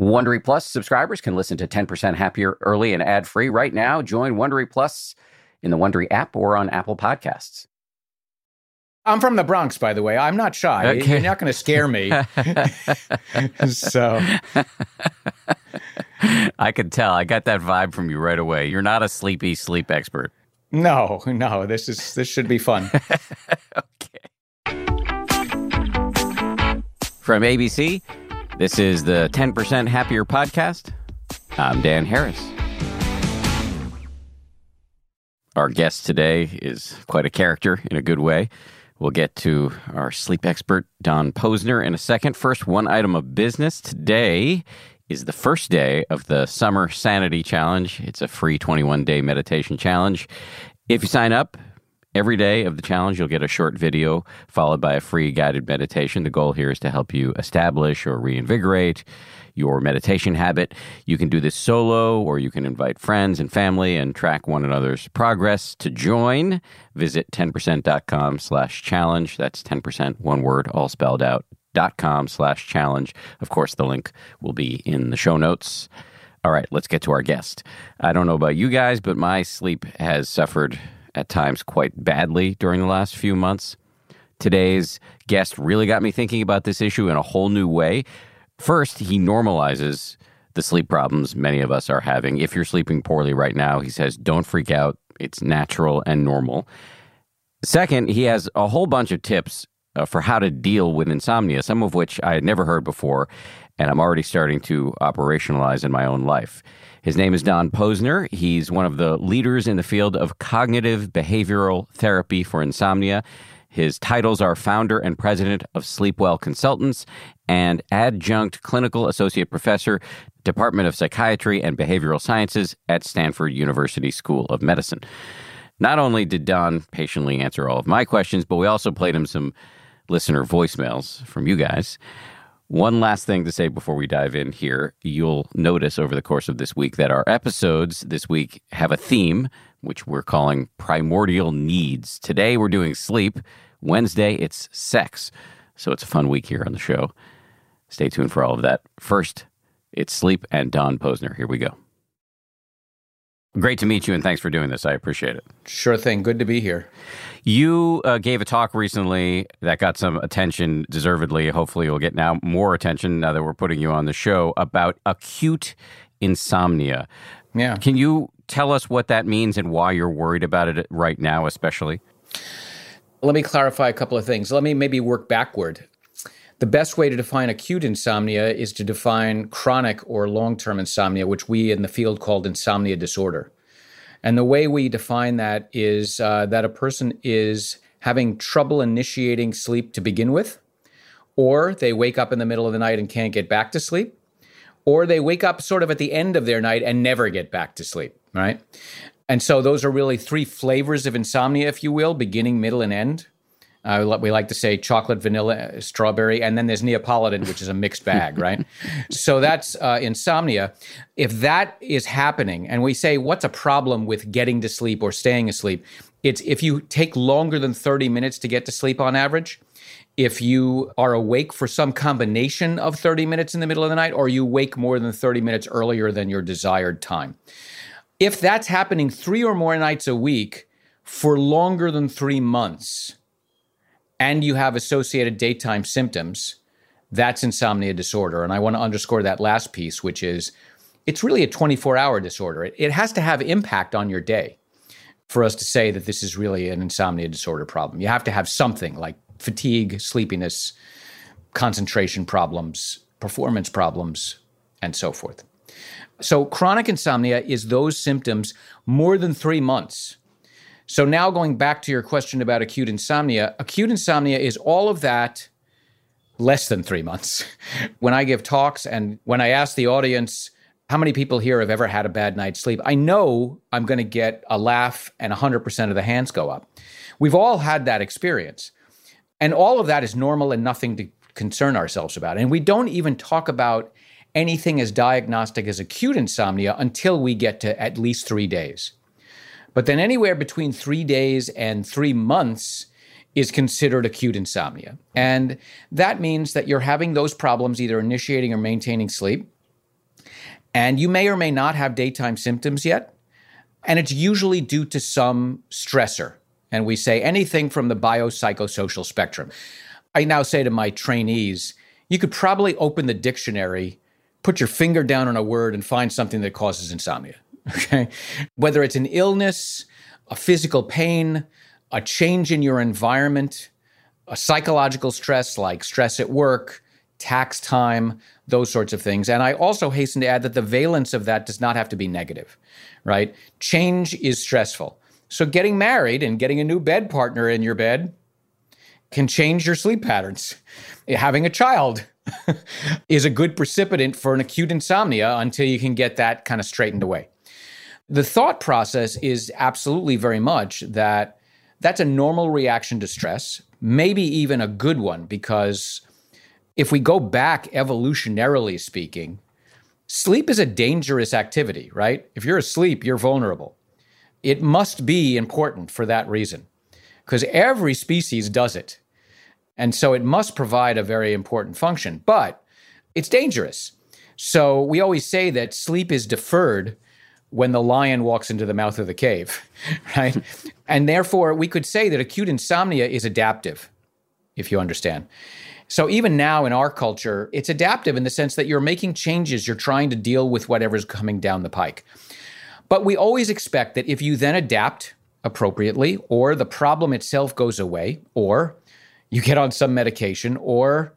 Wondery Plus subscribers can listen to 10% Happier early and ad free right now. Join Wondery Plus in the Wondery app or on Apple Podcasts. I'm from the Bronx, by the way. I'm not shy. Okay. You're not going to scare me. so I could tell. I got that vibe from you right away. You're not a sleepy sleep expert. no, no, this is this should be fun. From ABC, this is the 10% Happier podcast. I'm Dan Harris. Our guest today is quite a character in a good way. We'll get to our sleep expert, Donn Posner, in a second. First, one item of business. Today is the first day of the Summer Sanity Challenge. It's a free 21 day meditation challenge. If you sign up, Every day of the challenge, you'll get a short video followed by a free guided meditation. The goal here is to help you establish or reinvigorate your meditation habit. You can do this solo or you can invite friends and family and track one another's progress. To join, visit 10%.com slash challenge. That's 10%, one word, all spelled out, dot com slash challenge. Of course, the link will be in the show notes. All right, let's get to our guest. I don't know about you guys, but my sleep has suffered at times quite badly during the last few months. Today's guest really got me thinking about this issue in a whole new way. First, he normalizes the sleep problems many of us are having. If you're sleeping poorly right now, he says, don't freak out. It's natural and normal. Second, he has a whole bunch of tips uh, for how to deal with insomnia, some of which I had never heard before, and I'm already starting to operationalize in my own life. His name is Donn Posner. He's one of the leaders in the field of cognitive behavioral therapy for insomnia. His titles are founder and president of Sleepwell Consultants and adjunct clinical associate professor, Department of Psychiatry and Behavioral Sciences at Stanford University School of Medicine. Not only did Donn patiently answer all of my questions, but we also played him some listener voicemails from you guys. One last thing to say before we dive in here. You'll notice over the course of this week that our episodes this week have a theme, which we're calling primordial needs. Today we're doing sleep. Wednesday it's sex. So it's a fun week here on the show. Stay tuned for all of that. First, it's sleep and Donn Posner. Here we go. Great to meet you and thanks for doing this. I appreciate it. Sure thing. Good to be here. You uh, gave a talk recently that got some attention, deservedly. Hopefully, you'll get now more attention now that we're putting you on the show about acute insomnia. Yeah. Can you tell us what that means and why you're worried about it right now, especially? Let me clarify a couple of things. Let me maybe work backward. The best way to define acute insomnia is to define chronic or long term insomnia, which we in the field called insomnia disorder. And the way we define that is uh, that a person is having trouble initiating sleep to begin with, or they wake up in the middle of the night and can't get back to sleep, or they wake up sort of at the end of their night and never get back to sleep, right? And so those are really three flavors of insomnia, if you will beginning, middle, and end. Uh, we like to say chocolate, vanilla, strawberry, and then there's Neapolitan, which is a mixed bag, right? so that's uh, insomnia. If that is happening, and we say, what's a problem with getting to sleep or staying asleep? It's if you take longer than 30 minutes to get to sleep on average, if you are awake for some combination of 30 minutes in the middle of the night, or you wake more than 30 minutes earlier than your desired time. If that's happening three or more nights a week for longer than three months, and you have associated daytime symptoms, that's insomnia disorder. And I want to underscore that last piece, which is it's really a 24 hour disorder. It, it, has to have impact on your day for us to say that this is really an insomnia disorder problem. You have to have something like fatigue, sleepiness, concentration problems, performance problems, and so forth. So, chronic insomnia is those symptoms more than three months. So, now going back to your question about acute insomnia, acute insomnia is all of that less than three months. when I give talks and when I ask the audience, how many people here have ever had a bad night's sleep? I know I'm going to get a laugh and 100% of the hands go up. We've all had that experience. And all of that is normal and nothing to concern ourselves about. And we don't even talk about anything as diagnostic as acute insomnia until we get to at least three days. But then anywhere between three days and three months is considered acute insomnia. And that means that you're having those problems either initiating or maintaining sleep. And you may or may not have daytime symptoms yet. And it's usually due to some stressor. And we say anything from the biopsychosocial spectrum. I now say to my trainees, you could probably open the dictionary, put your finger down on a word, and find something that causes insomnia. Okay. Whether it's an illness, a physical pain, a change in your environment, a psychological stress like stress at work, tax time, those sorts of things. And I also hasten to add that the valence of that does not have to be negative, right? Change is stressful. So getting married and getting a new bed partner in your bed can change your sleep patterns. Having a child is a good precipitant for an acute insomnia until you can get that kind of straightened away. The thought process is absolutely very much that that's a normal reaction to stress, maybe even a good one, because if we go back evolutionarily speaking, sleep is a dangerous activity, right? If you're asleep, you're vulnerable. It must be important for that reason, because every species does it. And so it must provide a very important function, but it's dangerous. So we always say that sleep is deferred when the lion walks into the mouth of the cave, right? and therefore, we could say that acute insomnia is adaptive, if you understand. So even now in our culture, it's adaptive in the sense that you're making changes, you're trying to deal with whatever's coming down the pike. But we always expect that if you then adapt appropriately, or the problem itself goes away, or you get on some medication, or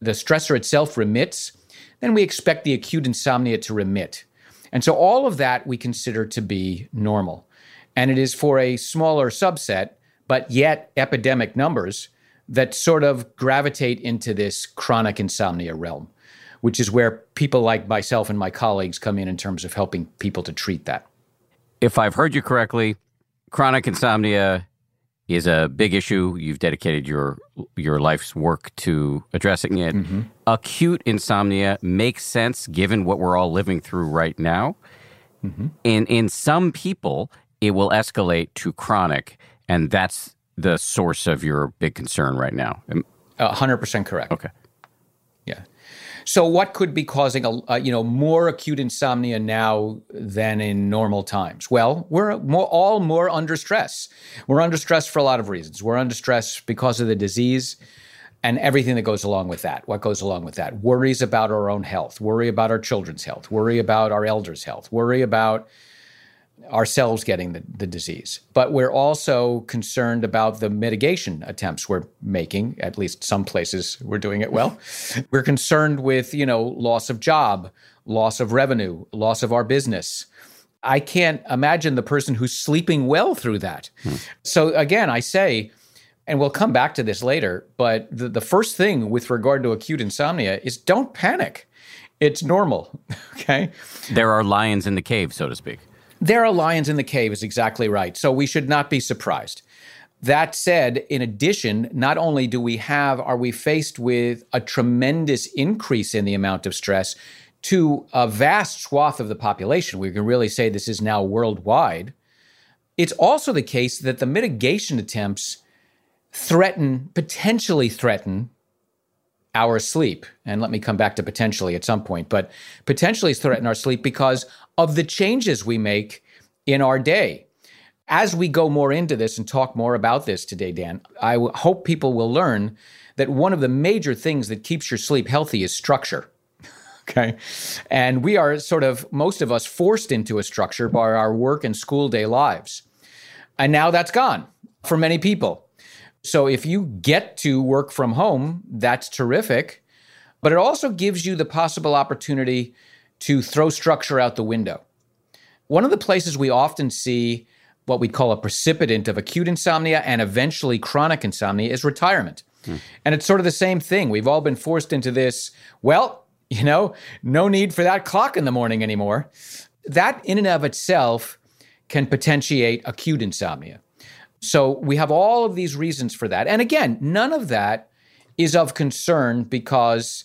the stressor itself remits, then we expect the acute insomnia to remit. And so all of that we consider to be normal. And it is for a smaller subset, but yet epidemic numbers that sort of gravitate into this chronic insomnia realm, which is where people like myself and my colleagues come in in terms of helping people to treat that. If I've heard you correctly, chronic insomnia is a big issue. You've dedicated your your life's work to addressing it. Mm-hmm. Acute insomnia makes sense given what we're all living through right now. Mm-hmm. And in some people, it will escalate to chronic, and that's the source of your big concern right now. hundred percent correct. Okay. So, what could be causing a, a, you know more acute insomnia now than in normal times? Well, we're more, all more under stress. We're under stress for a lot of reasons. We're under stress because of the disease and everything that goes along with that. What goes along with that? Worries about our own health, worry about our children's health, worry about our elders' health, worry about ourselves getting the, the disease. But we're also concerned about the mitigation attempts we're making, at least some places we're doing it well. we're concerned with, you know, loss of job, loss of revenue, loss of our business. I can't imagine the person who's sleeping well through that. Hmm. So again, I say, and we'll come back to this later, but the, the first thing with regard to acute insomnia is don't panic. It's normal. Okay. There are lions in the cave, so to speak. There are lions in the cave, is exactly right. So we should not be surprised. That said, in addition, not only do we have, are we faced with a tremendous increase in the amount of stress to a vast swath of the population. We can really say this is now worldwide. It's also the case that the mitigation attempts threaten, potentially threaten, our sleep. And let me come back to potentially at some point, but potentially threaten our sleep because of the changes we make in our day. As we go more into this and talk more about this today, Dan, I hope people will learn that one of the major things that keeps your sleep healthy is structure. okay. And we are sort of, most of us, forced into a structure by our work and school day lives. And now that's gone for many people. So if you get to work from home, that's terrific. But it also gives you the possible opportunity to throw structure out the window. One of the places we often see what we call a precipitant of acute insomnia and eventually chronic insomnia is retirement. Hmm. And it's sort of the same thing. We've all been forced into this, well, you know, no need for that clock in the morning anymore. That, in and of itself, can potentiate acute insomnia. So we have all of these reasons for that. And again, none of that is of concern because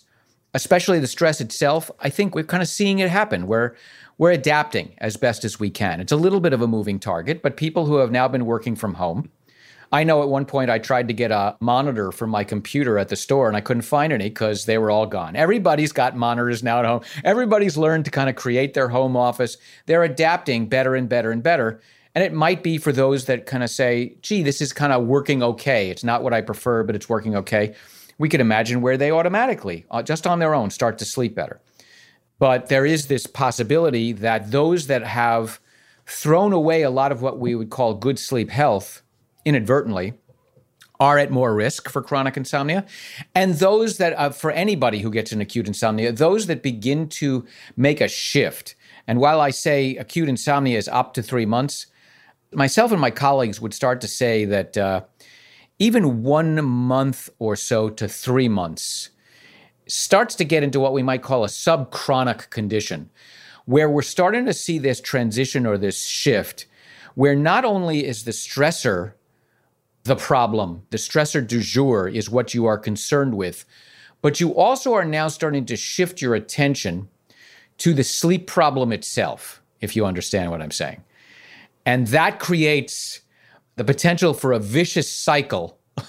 especially the stress itself, I think we're kind of seeing it happen. We're we're adapting as best as we can. It's a little bit of a moving target, but people who have now been working from home I know at one point I tried to get a monitor for my computer at the store and I couldn't find any because they were all gone. Everybody's got monitors now at home. Everybody's learned to kind of create their home office. They're adapting better and better and better. And it might be for those that kind of say, gee, this is kind of working okay. It's not what I prefer, but it's working okay. We could imagine where they automatically, uh, just on their own, start to sleep better. But there is this possibility that those that have thrown away a lot of what we would call good sleep health inadvertently are at more risk for chronic insomnia. And those that, uh, for anybody who gets an acute insomnia, those that begin to make a shift. And while I say acute insomnia is up to three months, myself and my colleagues would start to say that uh, even one month or so to three months starts to get into what we might call a subchronic condition, where we're starting to see this transition or this shift, where not only is the stressor the problem. The stressor du jour is what you are concerned with. But you also are now starting to shift your attention to the sleep problem itself, if you understand what I'm saying. And that creates the potential for a vicious cycle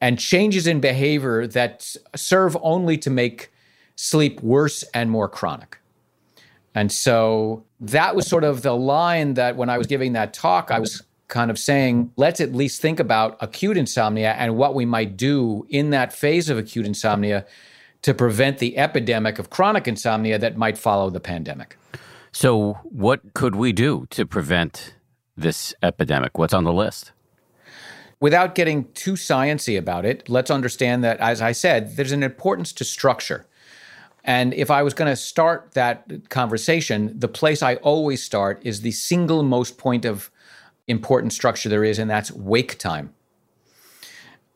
and changes in behavior that serve only to make sleep worse and more chronic. And so that was sort of the line that when I was giving that talk, I was kind of saying, let's at least think about acute insomnia and what we might do in that phase of acute insomnia to prevent the epidemic of chronic insomnia that might follow the pandemic. So, what could we do to prevent this epidemic? What's on the list? Without getting too sciency about it, let's understand that, as I said, there's an importance to structure. And if I was going to start that conversation, the place I always start is the single most point of important structure there is, and that's wake time.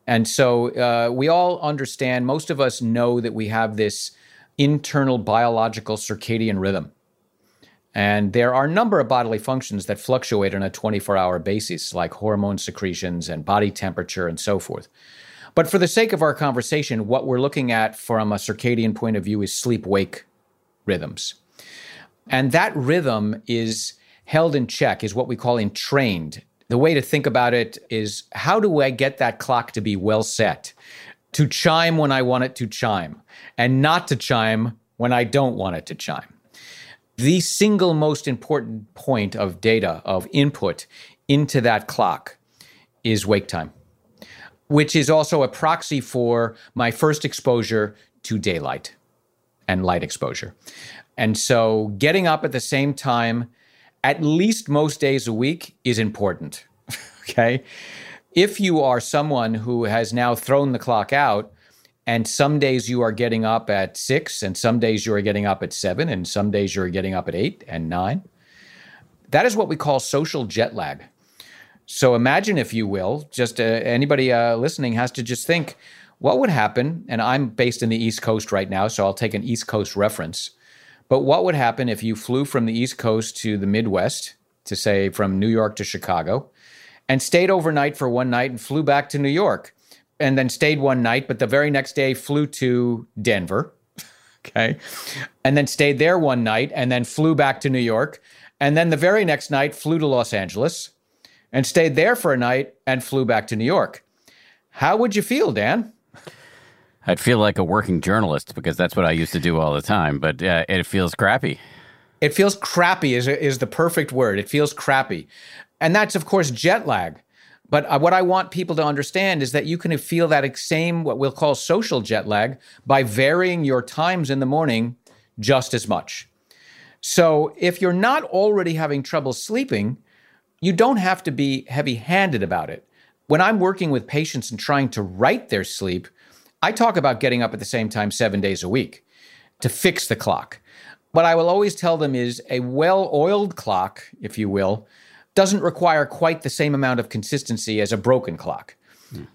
And so uh, we all understand, most of us know that we have this internal biological circadian rhythm. And there are a number of bodily functions that fluctuate on a 24 hour basis, like hormone secretions and body temperature and so forth. But for the sake of our conversation, what we're looking at from a circadian point of view is sleep wake rhythms. And that rhythm is held in check is what we call entrained. The way to think about it is how do I get that clock to be well set, to chime when I want it to chime, and not to chime when I don't want it to chime? The single most important point of data, of input into that clock is wake time, which is also a proxy for my first exposure to daylight and light exposure. And so getting up at the same time at least most days a week is important. okay. If you are someone who has now thrown the clock out, and some days you are getting up at six, and some days you are getting up at seven, and some days you're getting up at eight and nine, that is what we call social jet lag. So imagine, if you will, just uh, anybody uh, listening has to just think what would happen. And I'm based in the East Coast right now, so I'll take an East Coast reference. But what would happen if you flew from the East Coast to the Midwest, to say from New York to Chicago, and stayed overnight for one night and flew back to New York, and then stayed one night, but the very next day flew to Denver, okay, and then stayed there one night, and then flew back to New York, and then the very next night flew to Los Angeles, and stayed there for a night and flew back to New York. How would you feel, Dan? I'd feel like a working journalist because that's what I used to do all the time, but uh, it feels crappy. It feels crappy is, is the perfect word. It feels crappy. And that's, of course, jet lag. But uh, what I want people to understand is that you can feel that same, what we'll call social jet lag, by varying your times in the morning just as much. So if you're not already having trouble sleeping, you don't have to be heavy handed about it. When I'm working with patients and trying to right their sleep, I talk about getting up at the same time seven days a week to fix the clock. What I will always tell them is a well oiled clock, if you will, doesn't require quite the same amount of consistency as a broken clock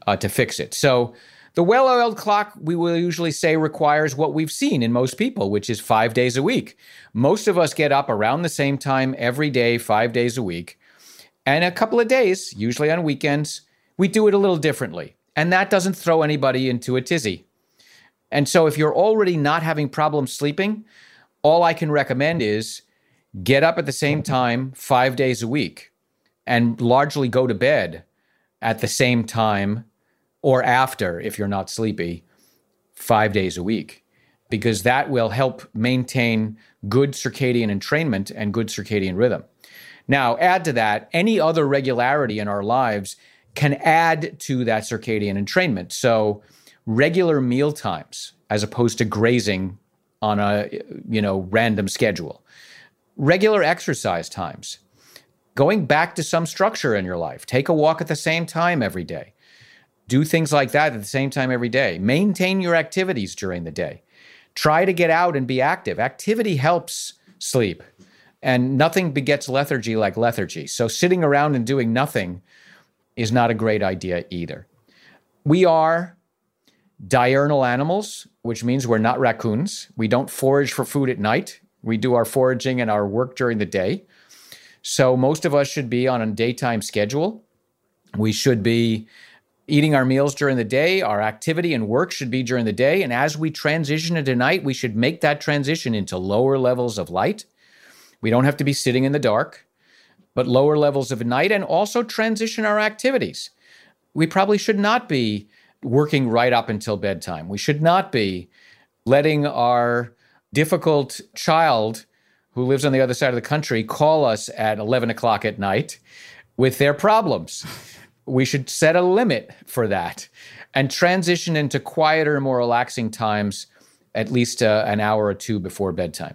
uh, to fix it. So, the well oiled clock, we will usually say, requires what we've seen in most people, which is five days a week. Most of us get up around the same time every day, five days a week. And a couple of days, usually on weekends, we do it a little differently. And that doesn't throw anybody into a tizzy. And so if you're already not having problems sleeping, all I can recommend is get up at the same time five days a week and largely go to bed at the same time or after if you're not sleepy five days a week because that will help maintain good circadian entrainment and good circadian rhythm. Now, add to that any other regularity in our lives can add to that circadian entrainment. So, regular meal times as opposed to grazing on a you know random schedule. Regular exercise times. Going back to some structure in your life. Take a walk at the same time every day. Do things like that at the same time every day. Maintain your activities during the day. Try to get out and be active. Activity helps sleep. And nothing begets lethargy like lethargy. So sitting around and doing nothing is not a great idea either. We are diurnal animals, which means we're not raccoons. We don't forage for food at night. We do our foraging and our work during the day. So most of us should be on a daytime schedule. We should be eating our meals during the day. Our activity and work should be during the day. And as we transition into night, we should make that transition into lower levels of light. We don't have to be sitting in the dark, but lower levels of night and also transition our activities. We probably should not be working right up until bedtime. We should not be letting our difficult child who lives on the other side of the country call us at 11 o'clock at night with their problems. We should set a limit for that and transition into quieter, more relaxing times at least uh, an hour or two before bedtime.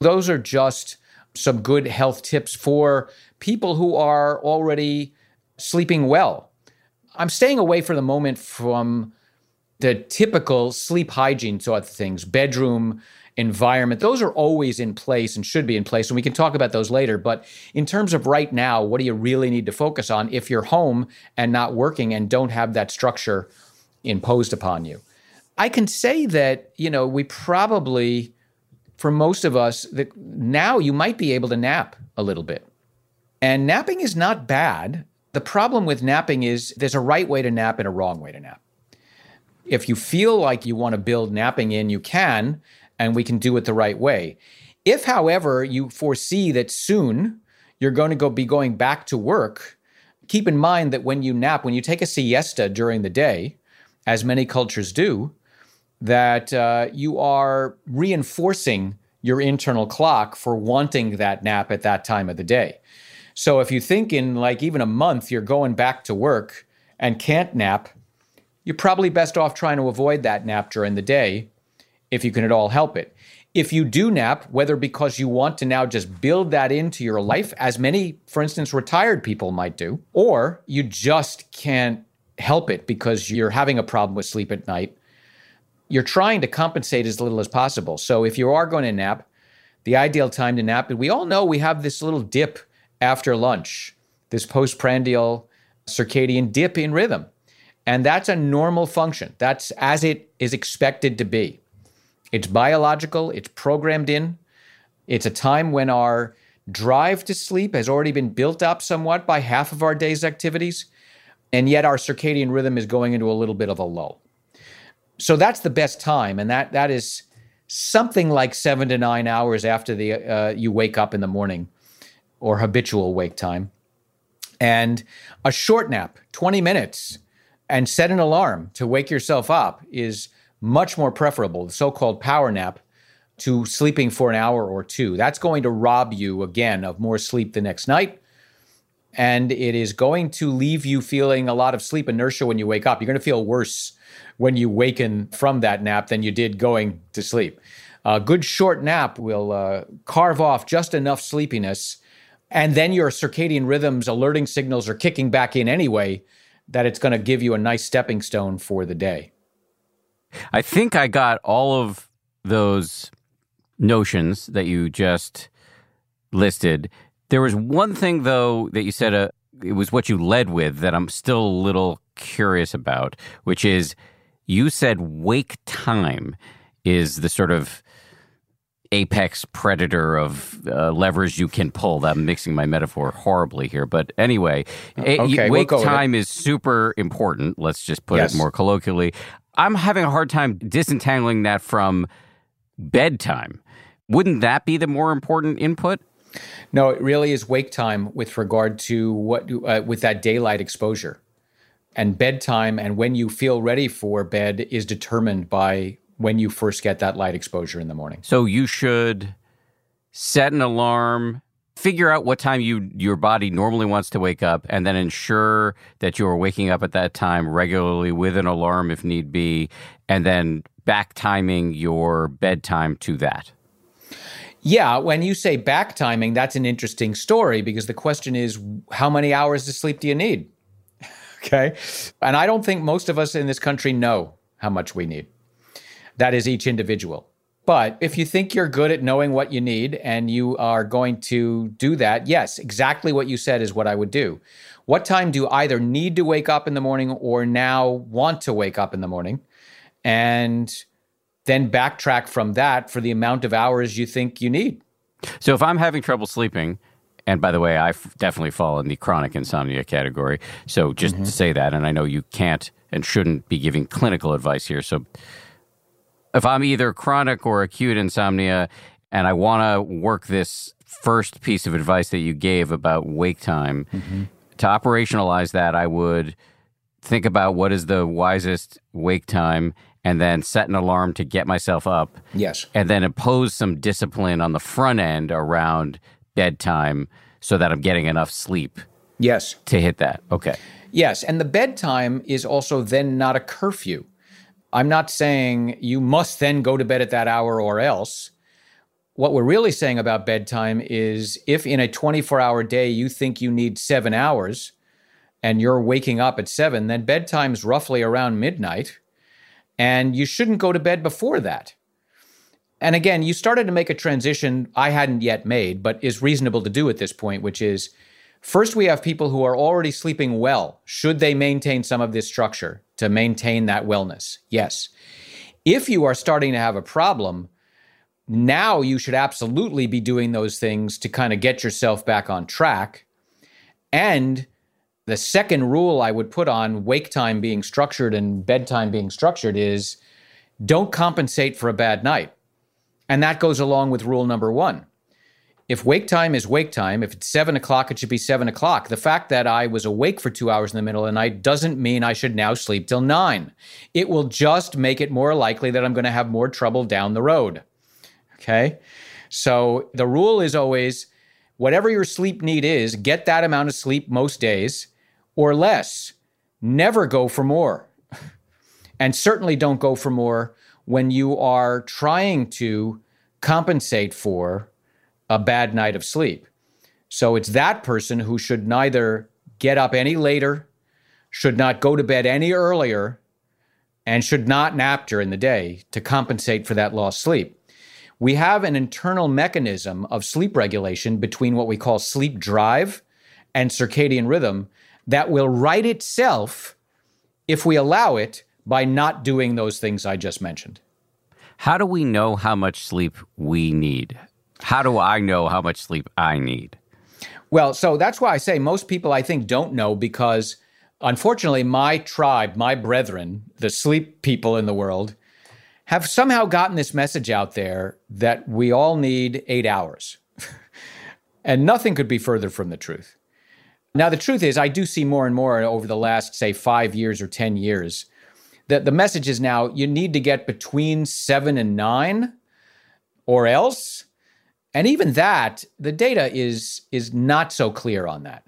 Those are just some good health tips for people who are already sleeping well I'm staying away for the moment from the typical sleep hygiene sort of things, bedroom environment. Those are always in place and should be in place. And we can talk about those later. But in terms of right now, what do you really need to focus on if you're home and not working and don't have that structure imposed upon you? I can say that, you know, we probably, for most of us, that now you might be able to nap a little bit. And napping is not bad. The problem with napping is there's a right way to nap and a wrong way to nap. If you feel like you want to build napping in, you can, and we can do it the right way. If, however, you foresee that soon you're going to go be going back to work, keep in mind that when you nap, when you take a siesta during the day, as many cultures do, that uh, you are reinforcing your internal clock for wanting that nap at that time of the day. So if you think in like even a month you're going back to work and can't nap, you're probably best off trying to avoid that nap during the day if you can at all help it. If you do nap, whether because you want to now just build that into your life, as many, for instance, retired people might do, or you just can't help it because you're having a problem with sleep at night, you're trying to compensate as little as possible. So if you are going to nap, the ideal time to nap, and we all know we have this little dip after lunch, this postprandial circadian dip in rhythm. And that's a normal function. That's as it is expected to be. It's biological, it's programmed in. It's a time when our drive to sleep has already been built up somewhat by half of our day's activities, and yet our circadian rhythm is going into a little bit of a lull. So that's the best time, and that that is something like seven to nine hours after the uh, you wake up in the morning or habitual wake time. And a short nap, 20 minutes, and set an alarm to wake yourself up is much more preferable, the so called power nap, to sleeping for an hour or two. That's going to rob you again of more sleep the next night. And it is going to leave you feeling a lot of sleep inertia when you wake up. You're going to feel worse when you waken from that nap than you did going to sleep. A good short nap will uh, carve off just enough sleepiness and then your circadian rhythms alerting signals are kicking back in anyway that it's going to give you a nice stepping stone for the day i think i got all of those notions that you just listed there was one thing though that you said uh, it was what you led with that i'm still a little curious about which is you said wake time is the sort of apex predator of uh, levers you can pull. I'm mixing my metaphor horribly here, but anyway, okay, wake we'll time is super important. Let's just put yes. it more colloquially. I'm having a hard time disentangling that from bedtime. Wouldn't that be the more important input? No, it really is wake time with regard to what uh, with that daylight exposure. And bedtime and when you feel ready for bed is determined by when you first get that light exposure in the morning. So you should set an alarm, figure out what time you your body normally wants to wake up, and then ensure that you are waking up at that time regularly with an alarm if need be, and then back timing your bedtime to that. Yeah, when you say back timing, that's an interesting story because the question is how many hours of sleep do you need? okay. And I don't think most of us in this country know how much we need. That is each individual. But if you think you're good at knowing what you need and you are going to do that, yes, exactly what you said is what I would do. What time do you either need to wake up in the morning or now want to wake up in the morning? And then backtrack from that for the amount of hours you think you need. So if I'm having trouble sleeping, and by the way, I definitely fall in the chronic insomnia category. So just mm-hmm. to say that, and I know you can't and shouldn't be giving clinical advice here. So if I'm either chronic or acute insomnia and I want to work this first piece of advice that you gave about wake time, mm-hmm. to operationalize that, I would think about what is the wisest wake time and then set an alarm to get myself up. Yes. And then impose some discipline on the front end around bedtime so that I'm getting enough sleep. Yes. To hit that. Okay. Yes. And the bedtime is also then not a curfew. I'm not saying you must then go to bed at that hour or else. What we're really saying about bedtime is if in a 24 hour day you think you need seven hours and you're waking up at seven, then bedtime's roughly around midnight. And you shouldn't go to bed before that. And again, you started to make a transition I hadn't yet made, but is reasonable to do at this point, which is first, we have people who are already sleeping well. Should they maintain some of this structure? to maintain that wellness. Yes. If you are starting to have a problem, now you should absolutely be doing those things to kind of get yourself back on track. And the second rule I would put on wake time being structured and bedtime being structured is don't compensate for a bad night. And that goes along with rule number one if wake time is wake time, if it's seven o'clock, it should be seven o'clock. The fact that I was awake for two hours in the middle of the night doesn't mean I should now sleep till nine. It will just make it more likely that I'm going to have more trouble down the road. Okay. So the rule is always whatever your sleep need is, get that amount of sleep most days or less. Never go for more. and certainly don't go for more when you are trying to compensate for a bad night of sleep. So it's that person who should neither get up any later, should not go to bed any earlier, and should not nap during the day to compensate for that lost sleep. We have an internal mechanism of sleep regulation between what we call sleep drive and circadian rhythm that will right itself if we allow it by not doing those things I just mentioned. How do we know how much sleep we need? How do I know how much sleep I need? Well, so that's why I say most people I think don't know because unfortunately my tribe, my brethren, the sleep people in the world, have somehow gotten this message out there that we all need eight hours. and nothing could be further from the truth. Now, the truth is, I do see more and more over the last, say, five years or 10 years that the message is now you need to get between seven and nine, or else and even that, the data is is not so clear on that.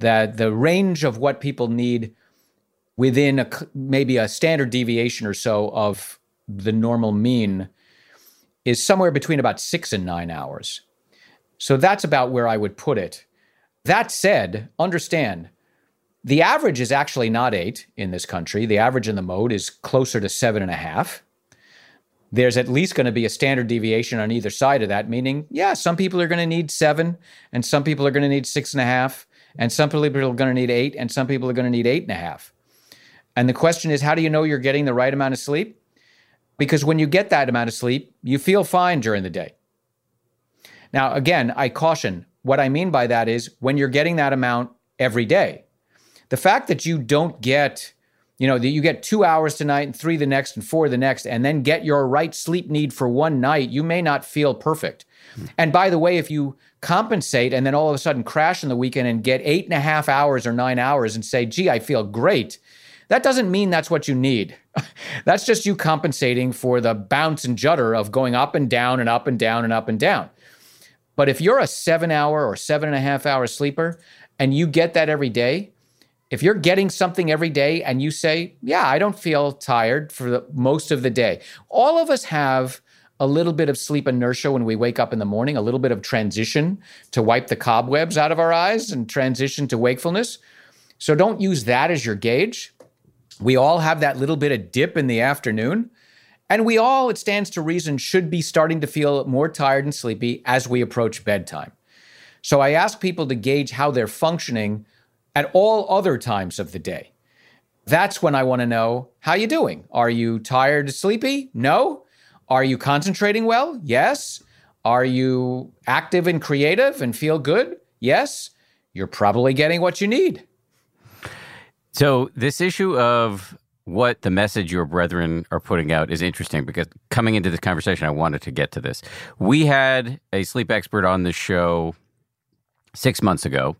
That the range of what people need within a, maybe a standard deviation or so of the normal mean is somewhere between about six and nine hours. So that's about where I would put it. That said, understand the average is actually not eight in this country. The average in the mode is closer to seven and a half there's at least going to be a standard deviation on either side of that, meaning, yeah, some people are going to need seven, and some people are going to need six and a half, and some people are going to need eight, and some people are going to need eight and a half. And the question is, how do you know you're getting the right amount of sleep? Because when you get that amount of sleep, you feel fine during the day. Now, again, I caution what I mean by that is when you're getting that amount every day. The fact that you don't get you know, that you get two hours tonight and three the next and four the next, and then get your right sleep need for one night, you may not feel perfect. Hmm. And by the way, if you compensate and then all of a sudden crash in the weekend and get eight and a half hours or nine hours and say, gee, I feel great, that doesn't mean that's what you need. that's just you compensating for the bounce and judder of going up and down and up and down and up and down. But if you're a seven hour or seven and a half hour sleeper and you get that every day, if you're getting something every day and you say, Yeah, I don't feel tired for the, most of the day, all of us have a little bit of sleep inertia when we wake up in the morning, a little bit of transition to wipe the cobwebs out of our eyes and transition to wakefulness. So don't use that as your gauge. We all have that little bit of dip in the afternoon. And we all, it stands to reason, should be starting to feel more tired and sleepy as we approach bedtime. So I ask people to gauge how they're functioning at all other times of the day. That's when I want to know how you doing. Are you tired, sleepy? No. Are you concentrating well? Yes. Are you active and creative and feel good? Yes. You're probably getting what you need. So, this issue of what the message your brethren are putting out is interesting because coming into this conversation, I wanted to get to this. We had a sleep expert on the show six months ago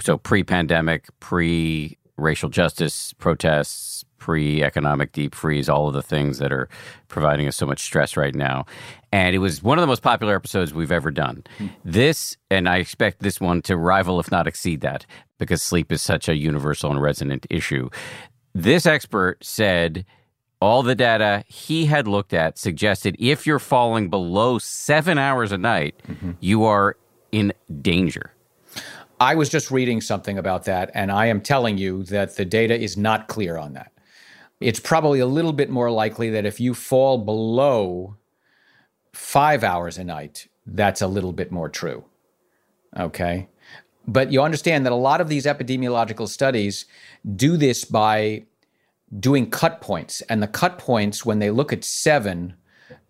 so pre-pandemic, pre-racial justice protests, pre-economic deep freeze, all of the things that are providing us so much stress right now. And it was one of the most popular episodes we've ever done. Mm. This, and I expect this one to rival, if not exceed that, because sleep is such a universal and resonant issue. This expert said all the data he had looked at suggested if you're falling below seven hours a night, mm-hmm. you are in danger. I was just reading something about that, and I am telling you that the data is not clear on that. It's probably a little bit more likely that if you fall below five hours a night, that's a little bit more true. Okay. But you understand that a lot of these epidemiological studies do this by doing cut points. And the cut points, when they look at seven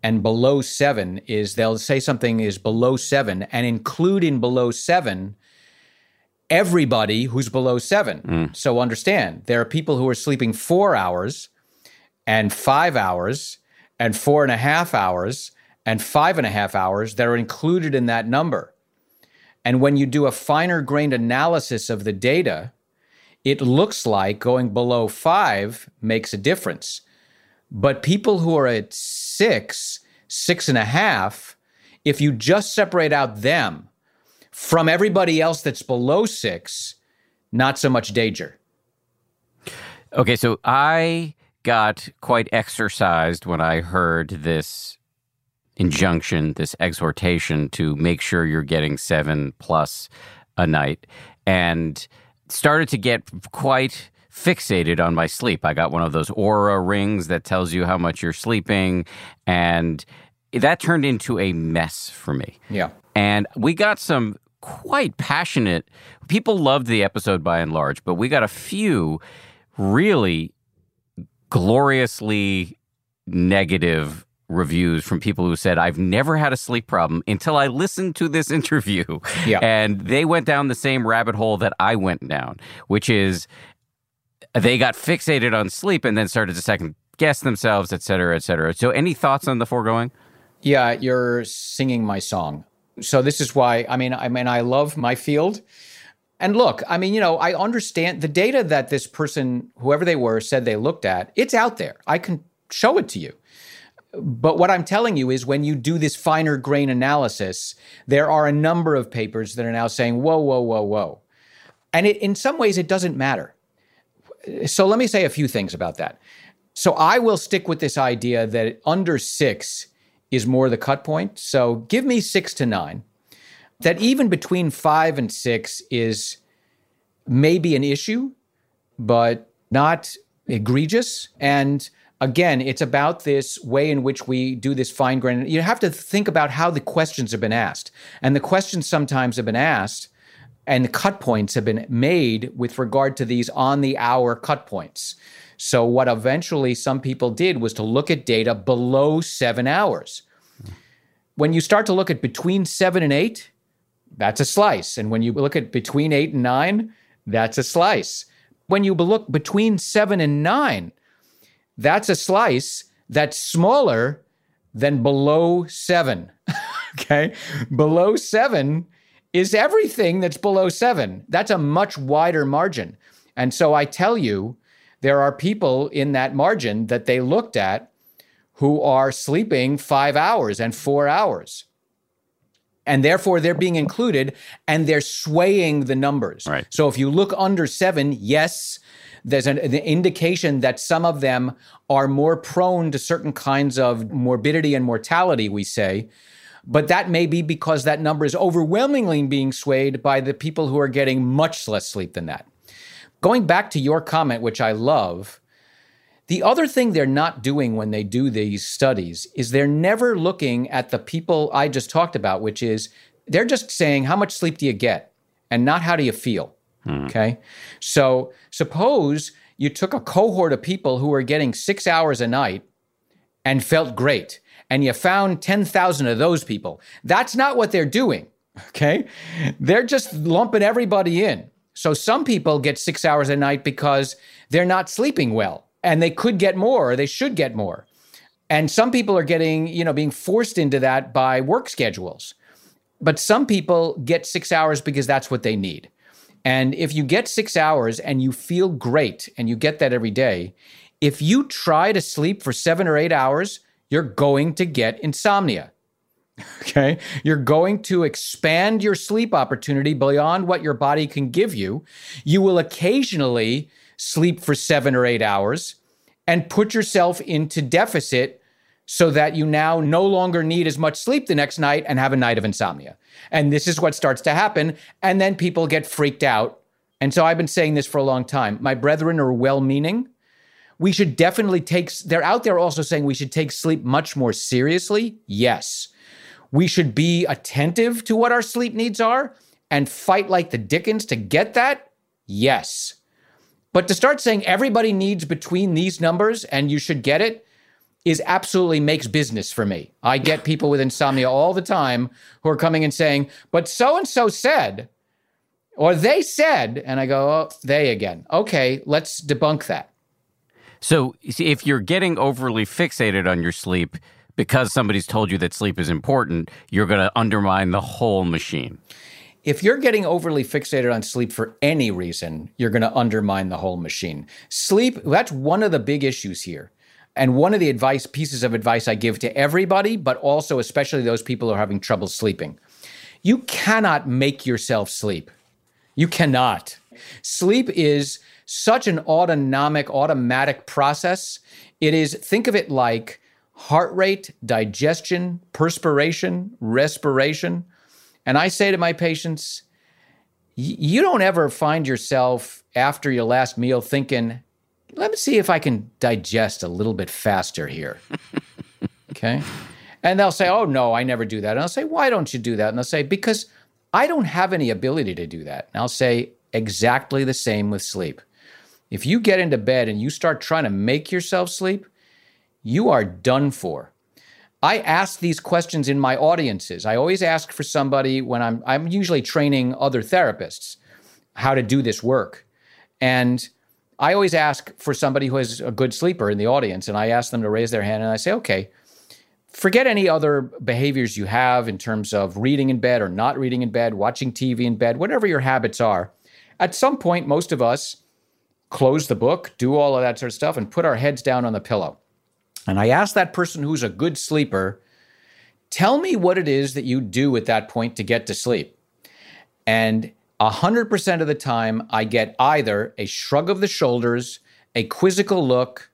and below seven, is they'll say something is below seven and include in below seven everybody who's below seven. Mm. So understand there are people who are sleeping four hours and five hours and four and a half hours and five and a half hours that are included in that number. And when you do a finer grained analysis of the data, it looks like going below five makes a difference. But people who are at six, six and a half, if you just separate out them, from everybody else that's below six, not so much danger. Okay, so I got quite exercised when I heard this injunction, this exhortation to make sure you're getting seven plus a night, and started to get quite fixated on my sleep. I got one of those Oura rings that tells you how much you're sleeping, and that turned into a mess for me. Yeah. And we got some quite passionate. People loved the episode by and large, but we got a few really gloriously negative reviews from people who said, I've never had a sleep problem until I listened to this interview. Yeah. And they went down the same rabbit hole that I went down, which is they got fixated on sleep and then started to second guess themselves, et cetera, et cetera. So, any thoughts on the foregoing? Yeah, you're singing my song. So this is why I mean I mean I love my field. And look, I mean, you know, I understand the data that this person, whoever they were, said they looked at, it's out there. I can show it to you. But what I'm telling you is when you do this finer grain analysis, there are a number of papers that are now saying, whoa, whoa, whoa, whoa. And it, in some ways, it doesn't matter. So let me say a few things about that. So I will stick with this idea that under six is more the cut point. So give me six to nine. That even between five and six is maybe an issue, but not egregious. And again, it's about this way in which we do this fine grain. You have to think about how the questions have been asked. And the questions sometimes have been asked and the cut points have been made with regard to these on the hour cut points. So, what eventually some people did was to look at data below seven hours. When you start to look at between seven and eight, that's a slice. And when you look at between eight and nine, that's a slice. When you look between seven and nine, that's a slice that's smaller than below seven. okay. Below seven is everything that's below seven. That's a much wider margin. And so I tell you, there are people in that margin that they looked at who are sleeping five hours and four hours. And therefore, they're being included and they're swaying the numbers. Right. So if you look under seven, yes, there's an, an, indication that some of them are more prone to certain kinds of morbidity and mortality, we say. But that may be because that number is overwhelmingly being swayed by the people who are getting much less sleep than that. Going back to your comment, which I love, the other thing they're not doing when they do these studies is they're never looking at the people I just talked about, which is they're just saying, how much sleep do you get? And not how do you feel? Hmm. Okay. So suppose you took a cohort of people who were getting six hours a night and felt great, and you found 10,000 of those people. That's not what they're doing. Okay. They're just lumping everybody in. So some people get six hours a night because they're not sleeping well and they could get more or they should get more. And some people are getting, you know, being forced into that by work schedules. But some people get six hours because that's what they need. And if you get six hours and you feel great and you get that every day, if you try to sleep for seven or eight hours, you're going to get insomnia. Okay. You're going to expand your sleep opportunity beyond what your body can give you. You will occasionally sleep for seven or eight hours and put yourself into deficit so that you now no longer need as much sleep the next night and have a night of insomnia. And this is what starts to happen. And then people get freaked out. And so I've been saying this for a long time. My brethren are well meaning. We should definitely take, they're out there also saying we should take sleep much more seriously. Yes. We should be attentive to what our sleep needs are and fight like the Dickens to get that. Yes. But to start saying everybody needs between these numbers and you should get it, is absolutely makes business for me. I get people with insomnia all the time who are coming and saying, but so and so said, or they said, and I go, oh, they again. Okay, let's debunk that. So if you're getting overly fixated on your sleep because somebody's told you that sleep is important, you're going to undermine the whole machine. If you're getting overly fixated on sleep for any reason, you're going to undermine the whole machine. Sleep, that's one of the big issues here. And one of the advice pieces of advice I give to everybody, but also especially those people who are having trouble sleeping. You cannot make yourself sleep. You cannot. Sleep is such an autonomic, automatic process. It is, think of it like heart rate, digestion, perspiration, respiration. And I say to my patients, you don't ever find yourself after your last meal thinking, let me see if I can digest a little bit faster here. okay. And they'll say, oh, no, I never do that. And I'll say, why don't you do that? And they'll say, because I don't have any ability to do that. And I'll say, exactly the same with sleep. If you get into bed and you start trying to make yourself sleep, you are done for. I ask these questions in my audiences. I always ask for somebody when I'm I'm usually training other therapists how to do this work. And I always ask for somebody who is a good sleeper in the audience, and I ask them to raise their hand, and I say, okay, forget any other behaviors you have in terms of reading in bed or not reading in bed, watching TV in bed, whatever your habits are. At some point, most of us close the book, do all of that sort of stuff, and put our heads down on the pillow. And I ask that person who's a good sleeper, tell me what it is that you do at that point to get to sleep. And 100% of the time, I get either a shrug of the shoulders, a quizzical look,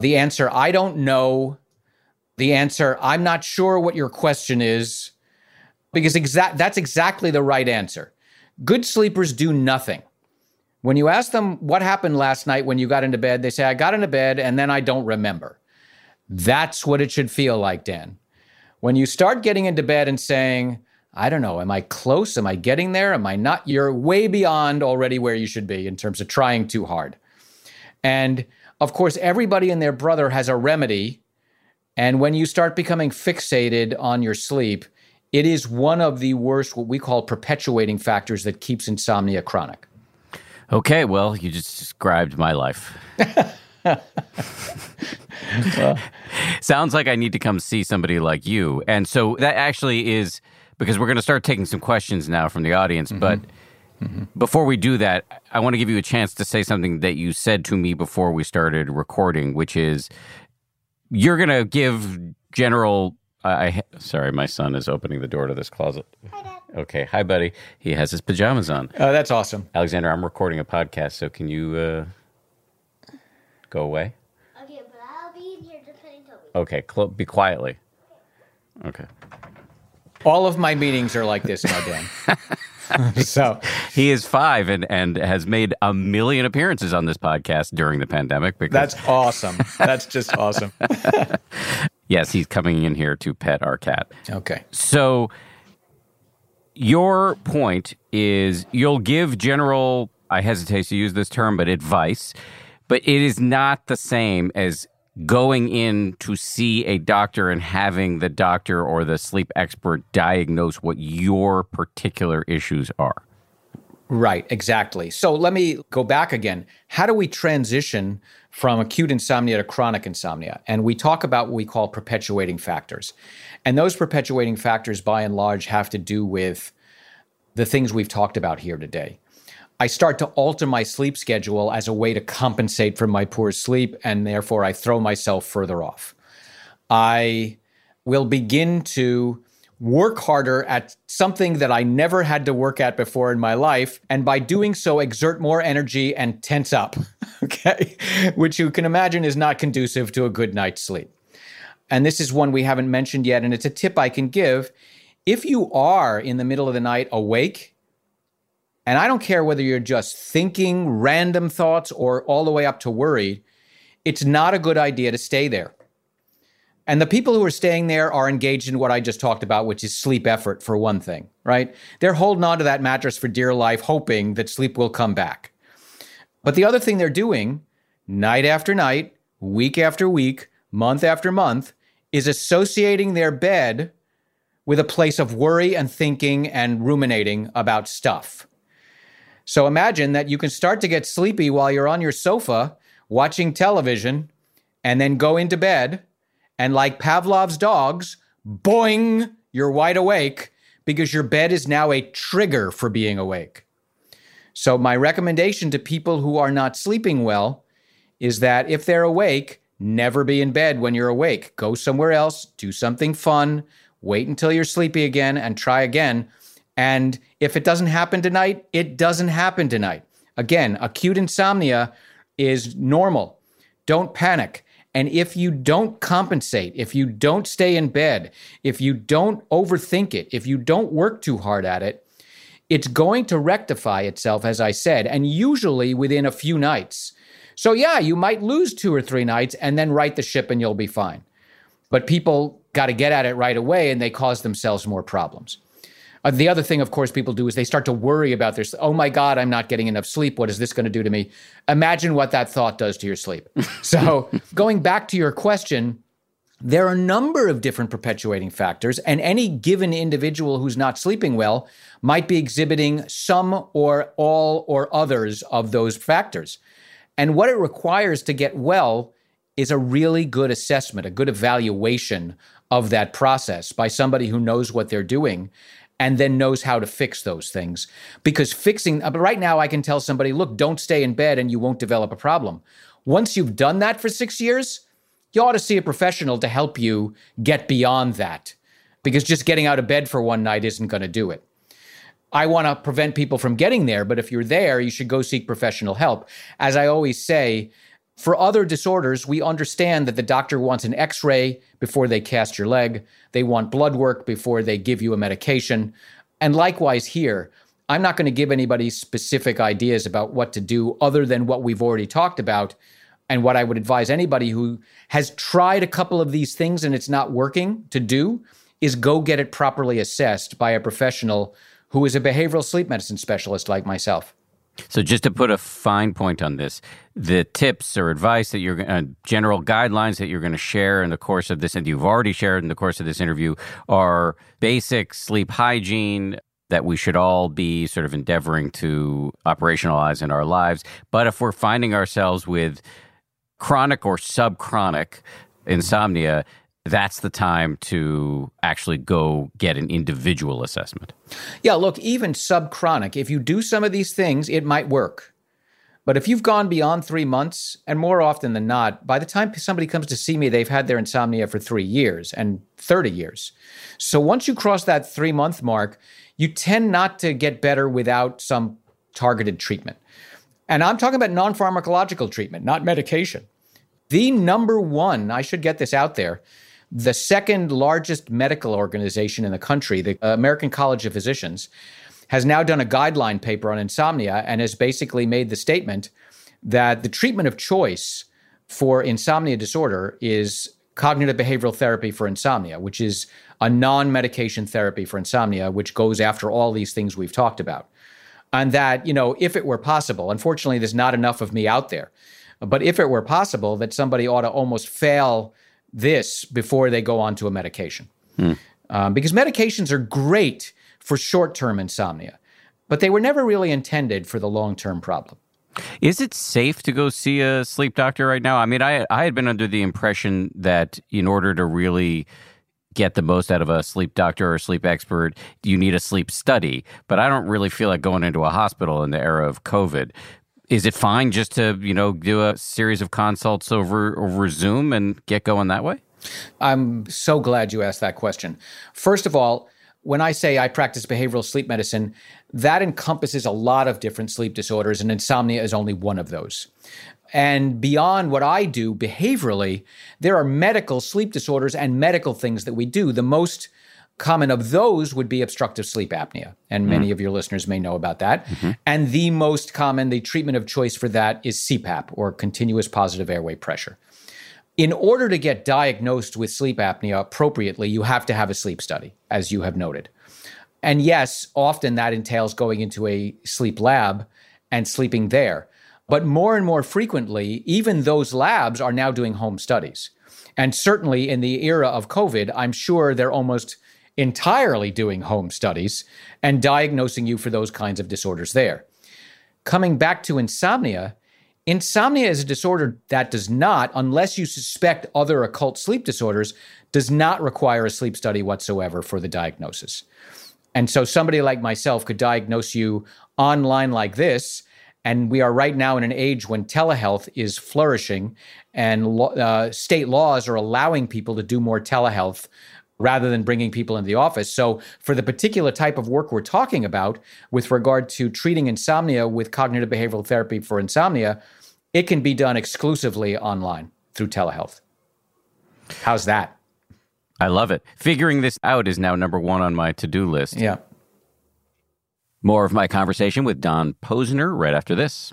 the answer, I don't know, the answer, I'm not sure what your question is, because exa- that's exactly the right answer. Good sleepers do nothing. When you ask them what happened last night when you got into bed, they say, I got into bed and then I don't remember. That's what it should feel like, Dan. When you start getting into bed and saying, I don't know. Am I close? Am I getting there? Am I not? You're way beyond already where you should be in terms of trying too hard. And of course, everybody and their brother has a remedy. And when you start becoming fixated on your sleep, it is one of the worst, what we call perpetuating factors that keeps insomnia chronic. Okay, well, you just described my life. well. Sounds like I need to come see somebody like you. And so that actually is because we're going to start taking some questions now from the audience. Mm-hmm. But mm-hmm. before we do that, I want to give you a chance to say something that you said to me before we started recording, which is you're going to give general. I sorry, my son is opening the door to this closet. Hi, okay, hi, buddy. He has his pajamas on. Oh, that's awesome, Alexander. I'm recording a podcast, so can you uh, go away? Okay, but I'll be in here defending Toby. Okay, cl- be quietly. Okay. All of my meetings are like this now, Dan. so he is five and and has made a million appearances on this podcast during the pandemic. Because that's awesome. That's just awesome. yes, he's coming in here to pet our cat. Okay. So your point is you'll give general. I hesitate to use this term, but advice but it is not the same as going in to see a doctor and having the doctor or the sleep expert diagnose what your particular issues are. Right, exactly. So let me go back again. How do we transition from acute insomnia to chronic insomnia? And we talk about what we call perpetuating factors. And those perpetuating factors, by and large, have to do with the things we've talked about here today. I start to alter my sleep schedule as a way to compensate for my poor sleep, and therefore I throw myself further off. I will begin to work harder at something that I never had to work at before in my life, and by doing so, exert more energy and tense up, okay? Which you can imagine is not conducive to a good night's sleep. And this is one we haven't mentioned yet, and it's a tip I can give. If you are in the middle of the night awake and I don't care whether you're just thinking random thoughts or all the way up to worry, it's not a good idea to stay there. And the people who are staying there are engaged in what I just talked about, which is sleep effort, for one thing, right? They're holding on to that mattress for dear life, hoping that sleep will come back. But the other thing they're doing, night after night, week after week, month after month, is associating their bed with a place of worry and thinking and ruminating about stuff. So imagine that you can start to get sleepy while you're on your sofa watching television and then go into bed. And like Pavlov's dogs, boing, you're wide awake because your bed is now a trigger for being awake. So, my recommendation to people who are not sleeping well is that if they're awake, never be in bed when you're awake. Go somewhere else, do something fun, wait until you're sleepy again, and try again and if it doesn't happen tonight, it doesn't happen tonight. Again, acute insomnia is normal. Don't panic. And if you don't compensate, if you don't stay in bed, if you don't overthink it, if you don't work too hard at it, it's going to rectify itself, as I said, and usually within a few nights. So, yeah, you might lose two or three nights and then right the ship and you'll be fine. But people got to get at it right away and they cause themselves more problems. Uh, the other thing, of course, people do is they start to worry about their, oh my God, I'm not getting enough sleep. What is this going to do to me? Imagine what that thought does to your sleep. so, going back to your question, there are a number of different perpetuating factors, and any given individual who's not sleeping well might be exhibiting some or all or others of those factors. And what it requires to get well is a really good assessment, a good evaluation of that process by somebody who knows what they're doing and then knows how to fix those things. Because fixing, uh, but right now I can tell somebody, look, don't stay in bed and you won't develop a problem. Once you've done that for six years, you ought to see a professional to help you get beyond that. Because just getting out of bed for one night isn't going to do it. I want to prevent people from getting there, but if you're there, you should go seek professional help. As I always say, for other disorders, we understand that the doctor wants an x ray before they cast your leg, they want blood work before they give you a medication. And likewise, here, I'm not going to give anybody specific ideas about what to do other than what we've already talked about. And what I would advise anybody who has tried a couple of these things and it's not working to do is go get it properly assessed by a professional who is a behavioral sleep medicine specialist like myself. So, just to put a fine point on this, the tips or advice that you're uh, general guidelines that you're going to share in the course of this, and you've already shared in the course of this interview, are basic sleep hygiene, that we should all be sort of endeavoring to operationalize in our lives. But if we're finding ourselves with chronic or subchronic insomnia, that's the time to actually go get an individual assessment. Yeah, look, even subchronic, if you do some of these things, it might work. But if you've gone beyond three months, and more often than not, by the time somebody comes to see me, they've had their insomnia for three years and 30 years. So once you cross that three month mark, you tend not to get better without some targeted treatment. And I'm talking about non pharmacological treatment, not medication. The number one, I should get this out there, the second largest medical organization in the country, the uh, American College of Physicians, has now done a guideline paper on insomnia and has basically made the statement that the treatment of choice for insomnia disorder is cognitive behavioral therapy for insomnia, which is a non medication therapy for insomnia, which goes after all these things we've talked about. And that, you know, if it were possible, unfortunately, there's not enough of me out there, but if it were possible, that somebody ought to almost fail this before they go on to a medication. Hmm. Um, because medications are great for short term insomnia, but they were never really intended for the long term problem. Is it safe to go see a sleep doctor right now? I mean, I I had been under the impression that in order to really get the most out of a sleep doctor or sleep expert, you need a sleep study. But I don't really feel like going into a hospital in the era of COVID. Is it fine just to, you know, do a series of consults over over Zoom and get going that way? I'm so glad you asked that question. First of all, when I say I practice behavioral sleep medicine, that encompasses a lot of different sleep disorders, and insomnia is only one of those. And beyond what I do behaviorally, there are medical sleep disorders and medical things that we do. The most common of those would be obstructive sleep apnea. And many mm. of your listeners may know about that. Mm-hmm. And the most common, the treatment of choice for that is CPAP or continuous positive airway pressure. In order to get diagnosed with sleep apnea appropriately, you have to have a sleep study, as you have noted. And yes, often that entails going into a sleep lab and sleeping there. But more and more frequently, even those labs are now doing home studies. And certainly in the era of COVID, I'm sure they're almost entirely doing home studies and diagnosing you for those kinds of disorders there. Coming back to insomnia, insomnia is a disorder that does not, unless you suspect other occult sleep disorders, does not require a sleep study whatsoever for the diagnosis. And so somebody like myself could diagnose you online like this and we are right now in an age when telehealth is flourishing and uh, state laws are allowing people to do more telehealth rather than bringing people into the office. So, for the particular type of work we're talking about with regard to treating insomnia with cognitive behavioral therapy for insomnia, it can be done exclusively online through telehealth. How's that? I love it. Figuring this out is now number one on my to do list. Yeah. More of my conversation with Donn Posner right after this.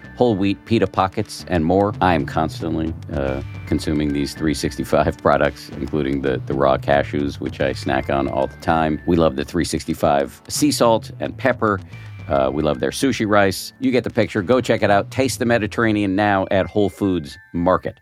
whole wheat pita pockets, and more. I am constantly uh, consuming these 365 products, including the, the raw cashews, which I snack on all the time. We love the 365 sea salt and pepper. Uh, we love their sushi rice. You get the picture. Go check it out. Taste the Mediterranean now at Whole Foods Market.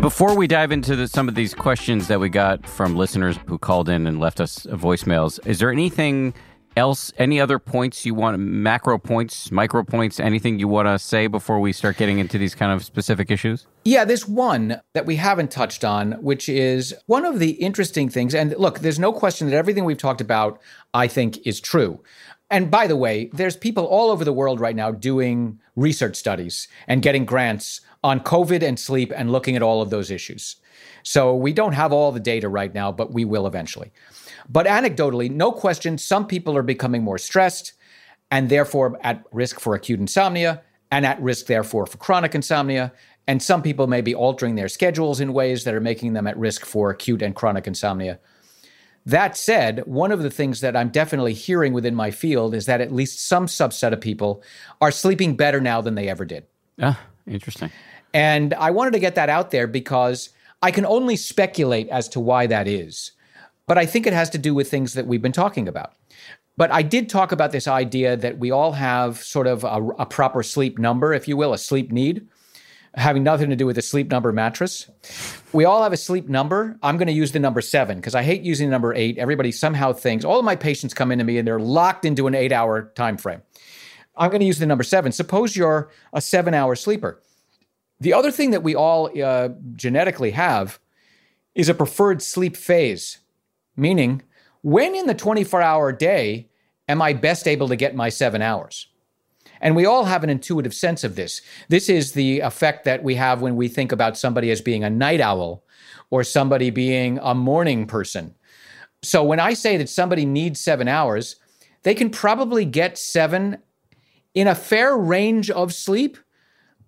Before we dive into the, some of these questions that we got from listeners who called in and left us voicemails, is there anything else any other points you want macro points micro points anything you want to say before we start getting into these kind of specific issues? Yeah there's one that we haven't touched on which is one of the interesting things and look there's no question that everything we've talked about i think is true. And by the way there's people all over the world right now doing research studies and getting grants on covid and sleep and looking at all of those issues. So we don't have all the data right now but we will eventually but anecdotally, no question, some people are becoming more stressed and therefore at risk for acute insomnia and at risk, therefore, for chronic insomnia. And some people may be altering their schedules in ways that are making them at risk for acute and chronic insomnia. That said, one of the things that I'm definitely hearing within my field is that at least some subset of people are sleeping better now than they ever did. Ah, interesting. And I wanted to get that out there because I can only speculate as to why that is. But I think it has to do with things that we've been talking about. But I did talk about this idea that we all have sort of a, a, proper sleep number, if you will, a sleep need, having nothing to do with a sleep number mattress. We all have a sleep number. I'm going to use the number seven because I hate using the number eight. Everybody somehow thinks all of my patients come into me and they're locked into an eight hour time frame. I'm going to use the number seven. Suppose you're a seven hour sleeper. The other thing that we all uh, genetically have is a preferred sleep phase. Meaning, when in the 24 hour day am I best able to get my seven hours? And we all have an intuitive sense of this. This is the effect that we have when we think about somebody as being a night owl or somebody being a morning person. So when I say that somebody needs seven hours, they can probably get seven in a fair range of sleep,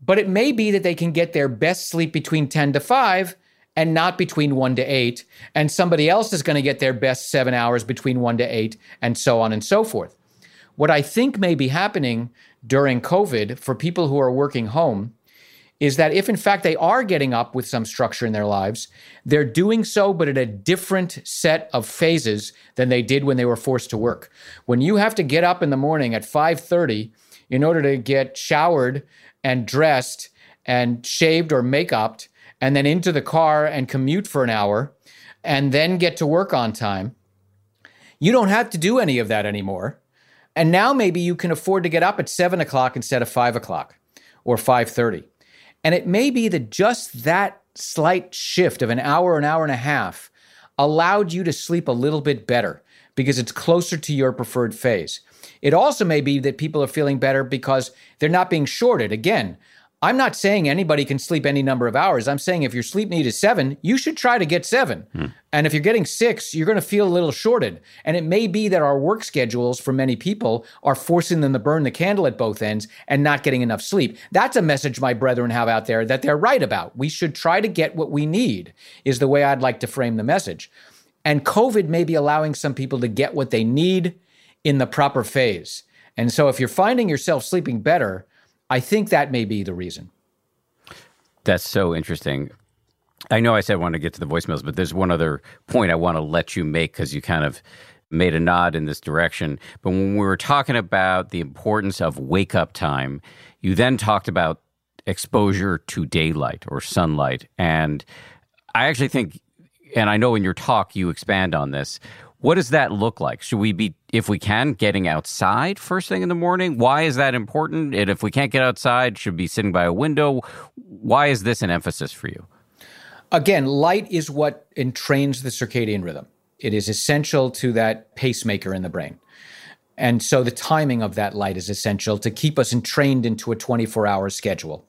but it may be that they can get their best sleep between 10 to 5 and not between one to eight. And somebody else is going to get their best seven hours between one to eight, and so on and so forth. What I think may be happening during COVID for people who are working home is that if in fact they are getting up with some structure in their lives, they're doing so, but at a different set of phases than they did when they were forced to work. When you have to get up in the morning at 5:30 in order to get showered and dressed and shaved or make upped and then into the car and commute for an hour and then get to work on time. You don't have to do any of that anymore. And now maybe you can afford to get up at seven o'clock instead of five o'clock or 5.30. And it may be that just that slight shift of an hour, an hour and a half allowed you to sleep a little bit better because it's closer to your preferred phase. It also may be that people are feeling better because they're not being shorted. Again, I'm not saying anybody can sleep any number of hours. I'm saying if your sleep need is seven, you should try to get seven. Hmm. And if you're getting six, you're going to feel a little shorted. And it may be that our work schedules for many people are forcing them to burn the candle at both ends and not getting enough sleep. That's a message my brethren have out there that they're right about. We should try to get what we need, is the way I'd like to frame the message. And COVID may be allowing some people to get what they need in the proper phase. And so if you're finding yourself sleeping better, I think that may be the reason. That's so interesting. I know I said I want to get to the voicemails, but there's one other point I want to let you make because you kind of made a nod in this direction. But when we were talking about the importance of wake up time, you then talked about exposure to daylight or sunlight. And I actually think and I know in your talk you expand on this. What does that look like? Should we be, if we can, getting outside first thing in the morning? Why is that important? And if we can't get outside, should be sitting by a window. Why is this an emphasis for you? Again, light is what entrains the circadian rhythm. It is essential to that pacemaker in the brain. And so the timing of that light is essential to keep us entrained into a 24 hour schedule.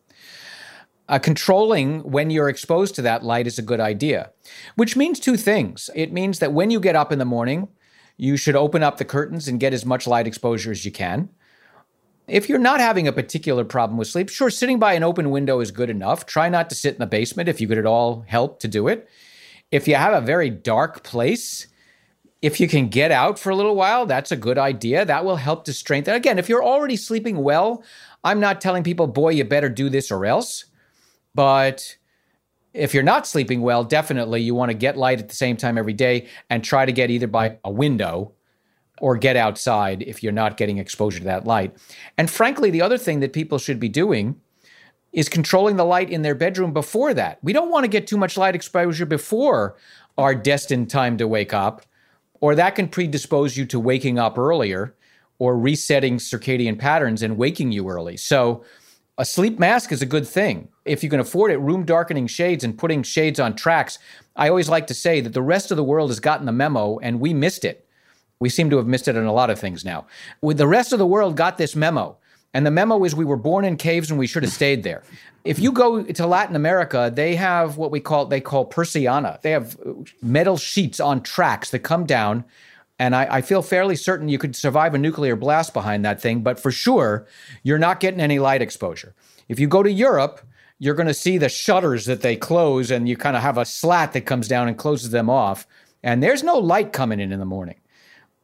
Uh, controlling when you're exposed to that light is a good idea, which means two things. It means that when you get up in the morning, you should open up the curtains and get as much light exposure as you can. If you're not having a particular problem with sleep, sure, sitting by an open window is good enough. Try not to sit in the basement if you could at all help to do it. If you have a very dark place, if you can get out for a little while, that's a good idea. That will help to strengthen. Again, if you're already sleeping well, I'm not telling people, boy, you better do this or else. But if you're not sleeping well, definitely you want to get light at the same time every day and try to get either by a window or get outside if you're not getting exposure to that light. And frankly, the other thing that people should be doing is controlling the light in their bedroom before that. We don't want to get too much light exposure before our destined time to wake up, or that can predispose you to waking up earlier or resetting circadian patterns and waking you early. So, a sleep mask is a good thing. If you can afford it, room darkening shades and putting shades on tracks. I always like to say that the rest of the world has gotten the memo and we missed it. We seem to have missed it on a lot of things now. The rest of the world got this memo. And the memo is we were born in caves and we should have stayed there. If you go to Latin America, they have what we call they call persiana. They have metal sheets on tracks that come down and I, I, feel fairly certain you could survive a nuclear blast behind that thing, but for sure, you're not getting any light exposure. If you go to Europe, you're going to see the shutters that they close, and you kind of have a slat that comes down and closes them off. And there's no light coming in in the morning.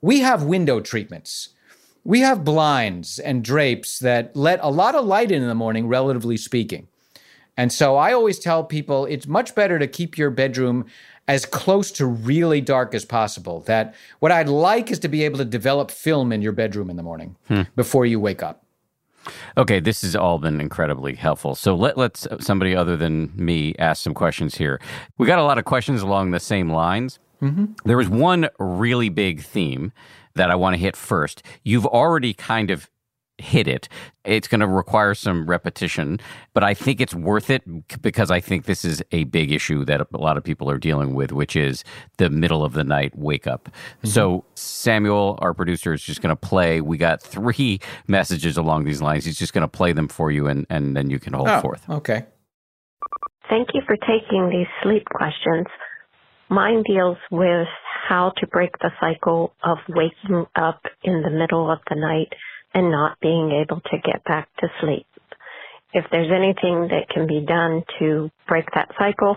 We have window treatments. We have blinds and drapes that let a lot of light in in the morning, relatively speaking. And so I always tell people it's much better to keep your bedroom as close to really dark as possible. That what I'd like is to be able to develop film in your bedroom in the morning hmm. before you wake up. Okay, this has all been incredibly helpful. So let let's somebody other than me ask some questions here. We got a lot of questions along the same lines. Mm-hmm. There was one really big theme that I want to hit first. You've already kind of hit it. It's going to require some repetition, but I think it's worth it because I think this is a big issue that a lot of people are dealing with, which is the middle of the night wake up. Mm-hmm. So, Samuel, our producer, is just going to play. We got three messages along these lines. He's just going to play them for you, and, and then you can hold oh, forth. Okay. Thank you for taking these sleep questions. Mine deals with how to break the cycle of waking up in the middle of the night and not being able to get back to sleep. If there's anything that can be done to break that cycle,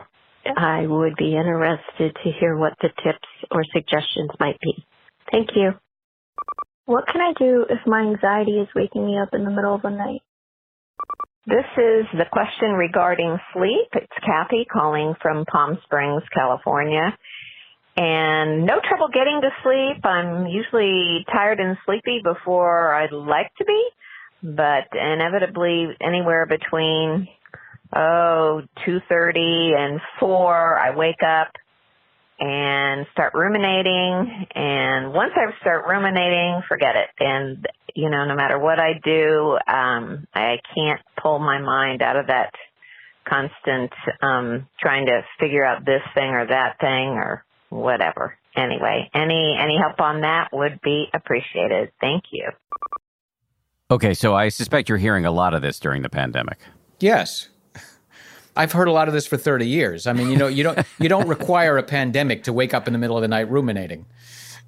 I would be interested to hear what the tips or suggestions might be. Thank you. What can I do if my anxiety is waking me up in the middle of the night? This is the question regarding sleep. It's Kathy calling from Palm Springs, California and no trouble getting to sleep. I'm usually tired and sleepy before I'd like to be, but inevitably anywhere between oh, 2:30 and 4 I wake up and start ruminating and once I start ruminating, forget it. And you know, no matter what I do, um I can't pull my mind out of that constant um trying to figure out this thing or that thing or whatever. Anyway, any any help on that would be appreciated. Thank you. Okay, so I suspect you're hearing a lot of this during the pandemic. Yes. I've heard a lot of this for 30 years. I mean, you know, you don't you don't require a pandemic to wake up in the middle of the night ruminating.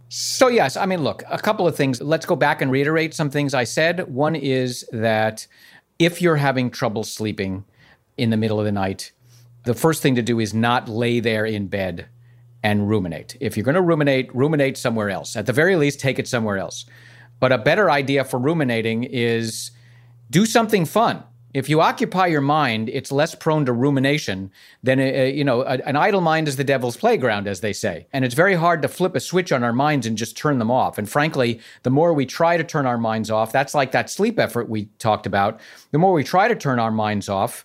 So yes, I mean, look, a couple of things. Let's go back and reiterate some things I said. One is that if you're having trouble sleeping in the middle of the night, the first thing to do is not lay there in bed and ruminate. If you're going to ruminate, ruminate somewhere else. At the very least, take it somewhere else. But a better idea for ruminating is do something fun. If you occupy your mind, it's less prone to rumination than, uh, you know, a, an idle mind is the devil's playground, as they say. And it's very hard to flip a switch on our minds and just turn them off. And frankly, the more we try to turn our minds off, that's like that sleep effort we talked about. The more we try to turn our minds off,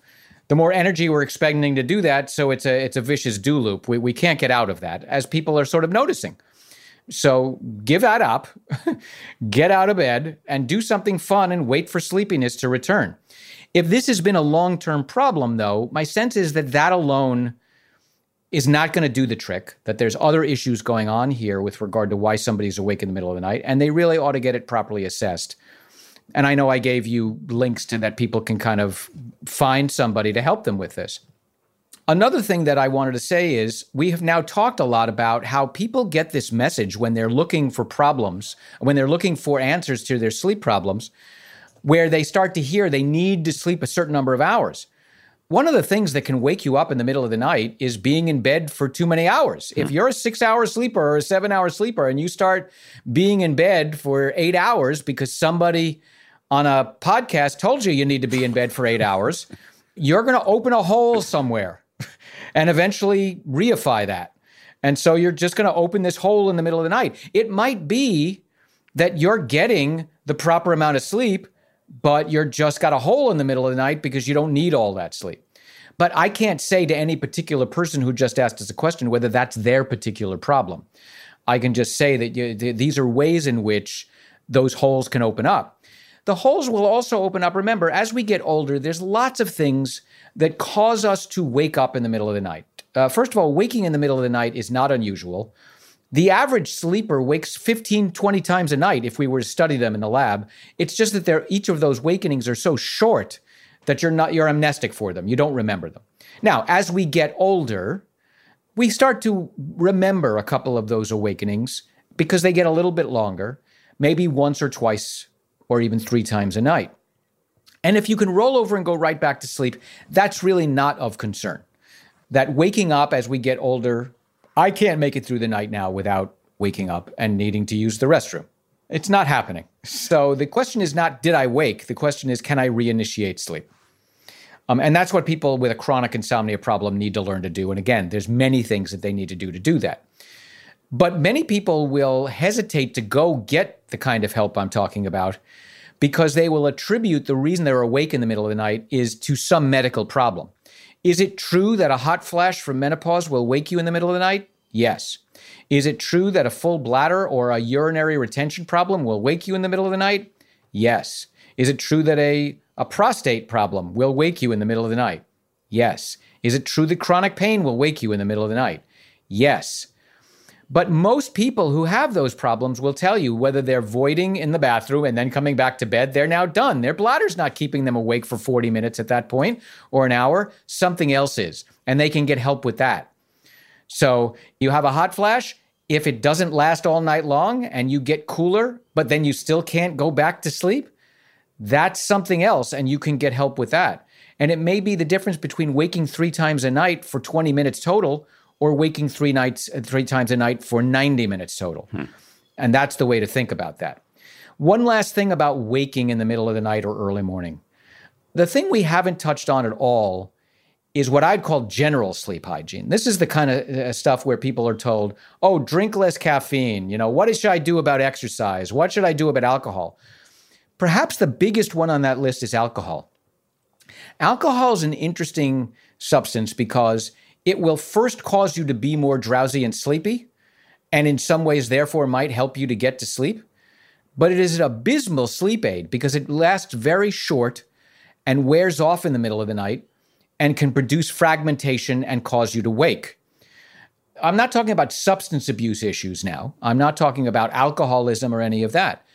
the more energy we're expending to do that. So it's a it's a vicious do loop. We we can't get out of that as people are sort of noticing. So give that up, get out of bed, and do something fun and wait for sleepiness to return. If this has been a long term problem, though, my sense is that that alone is not going to do the trick, that there's other issues going on here with regard to why somebody's awake in the middle of the night, and they really ought to get it properly assessed. And I know I gave you links to that people can kind of find somebody to help them with this. Another thing that I wanted to say is we have now talked a lot about how people get this message when they're looking for problems, when they're looking for answers to their sleep problems, where they start to hear they need to sleep a certain number of hours. One of the things that can wake you up in the middle of the night is being in bed for too many hours. If hmm. you're a six hour sleeper or a seven hour sleeper and you start being in bed for eight hours because somebody on a podcast told you you need to be in bed for eight hours, you're going to open a hole somewhere and eventually reify that. And so you're just going to open this hole in the middle of the night. It might be that you're getting the proper amount of sleep but you're just got a hole in the middle of the night because you don't need all that sleep. But I can't say to any particular person who just asked us a question whether that's their particular problem. I can just say that you, th- these are ways in which those holes can open up. The holes will also open up. Remember, as we get older, there's lots of things that cause us to wake up in the middle of the night. Uh, first of all, waking in the middle of the night is not unusual. The average sleeper wakes 15, 20 times a night if we were to study them in the lab. It's just that each of those wakenings are so short that you're not you're amnestic for them. You don't remember them. Now, as we get older, we start to remember a couple of those awakenings because they get a little bit longer, maybe once or twice or even three times a night. And if you can roll over and go right back to sleep, that's really not of concern. That waking up as we get older I can't make it through the night now without waking up and needing to use the restroom. It's not happening. So the question is not, did I wake? The question is, can I reinitiate sleep? Um, and that's what people with a chronic insomnia problem need to learn to do. And again, there's many things that they need to do to do that. But many people will hesitate to go get the kind of help I'm talking about because they will attribute the reason they're awake in the middle of the night is to some medical problem. Is it true that a hot flash from menopause will wake you in the middle of the night? Yes. Is it true that a full bladder or a urinary retention problem will wake you in the middle of the night? Yes. Is it true that a, a prostate problem will wake you in the middle of the night? Yes. Is it true that chronic pain will wake you in the middle of the night? Yes. But most people who have those problems will tell you whether they're voiding in the bathroom and then coming back to bed, they're now done. Their bladder's not keeping them awake for 40 minutes at that point or an hour. Something else is. And they can get help with that. So you have a hot flash. If it doesn't last all night long and you get cooler, but then you still can't go back to sleep, that's something else. And you can get help with that. And it may be the difference between waking three times a night for 20 minutes total or waking three nights uh, three times a night for 90 minutes total. Hmm. And that's the way to think about that. One last thing about waking in the middle of the night or early morning. The thing we haven't touched on at all is what I'd call general sleep hygiene. This is the kind of uh, stuff where people are told, "Oh, drink less caffeine." You know, what should I do about exercise? What should I do about alcohol? Perhaps the biggest one on that list is alcohol. Alcohol is an interesting substance because it will first cause you to be more drowsy and sleepy, and in some ways, therefore, might help you to get to sleep. But it is an abysmal sleep aid because it lasts very short and wears off in the middle of the night and can produce fragmentation and cause you to wake. I'm not talking about substance abuse issues now. I'm not talking about alcoholism or any of that.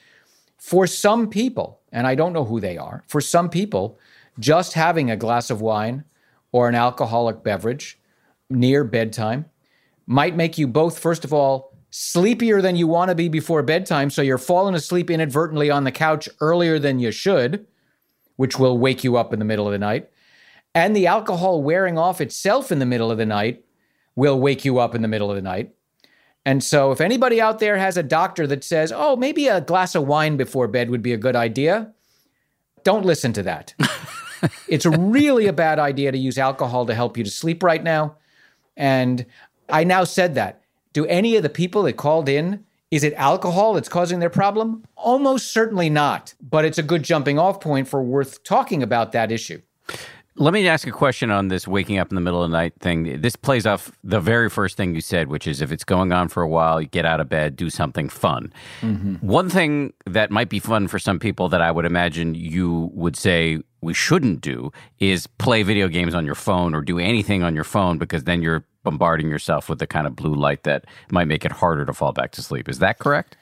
For some people, and I don't know who they are, for some people, just having a glass of wine or an alcoholic beverage near bedtime might make you both, first of all, sleepier than you want to be before bedtime. So you're falling asleep inadvertently on the couch earlier than you should, which will wake you up in the middle of the night. And the alcohol wearing off itself in the middle of the night will wake you up in the middle of the night. And so, if anybody out there has a doctor that says, oh, maybe a glass of wine before bed would be a good idea, don't listen to that. it's really a bad idea to use alcohol to help you to sleep right now. And I now said that. Do any of the people that called in, is it alcohol that's causing their problem? Almost certainly not. But it's a good jumping off point for worth talking about that issue. Let me ask a question on this waking up in the middle of the night thing. This plays off the very first thing you said, which is if it's going on for a while, you get out of bed, do something fun. Mm-hmm. One thing that might be fun for some people that I would imagine you would say we shouldn't do is play video games on your phone or do anything on your phone because then you're bombarding yourself with the kind of blue light that might make it harder to fall back to sleep. Is that correct?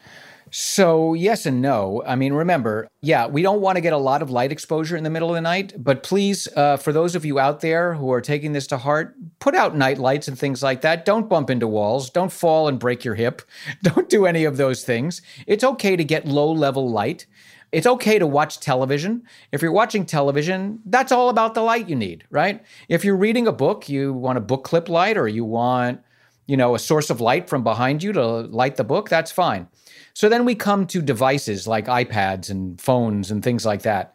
So, yes and no. I mean, remember, yeah, we don't want to get a lot of light exposure in the middle of the night, but please, uh, for those of you out there who are taking this to heart, put out night lights and things like that. Don't bump into walls. Don't fall and break your hip. Don't do any of those things. It's okay to get low level light. It's okay to watch television. If you're watching television, that's all about the light you need, right? If you're reading a book, you want a book clip light or you want, you know, a source of light from behind you to light the book, that's fine. So then we come to devices like iPads and phones and things like that.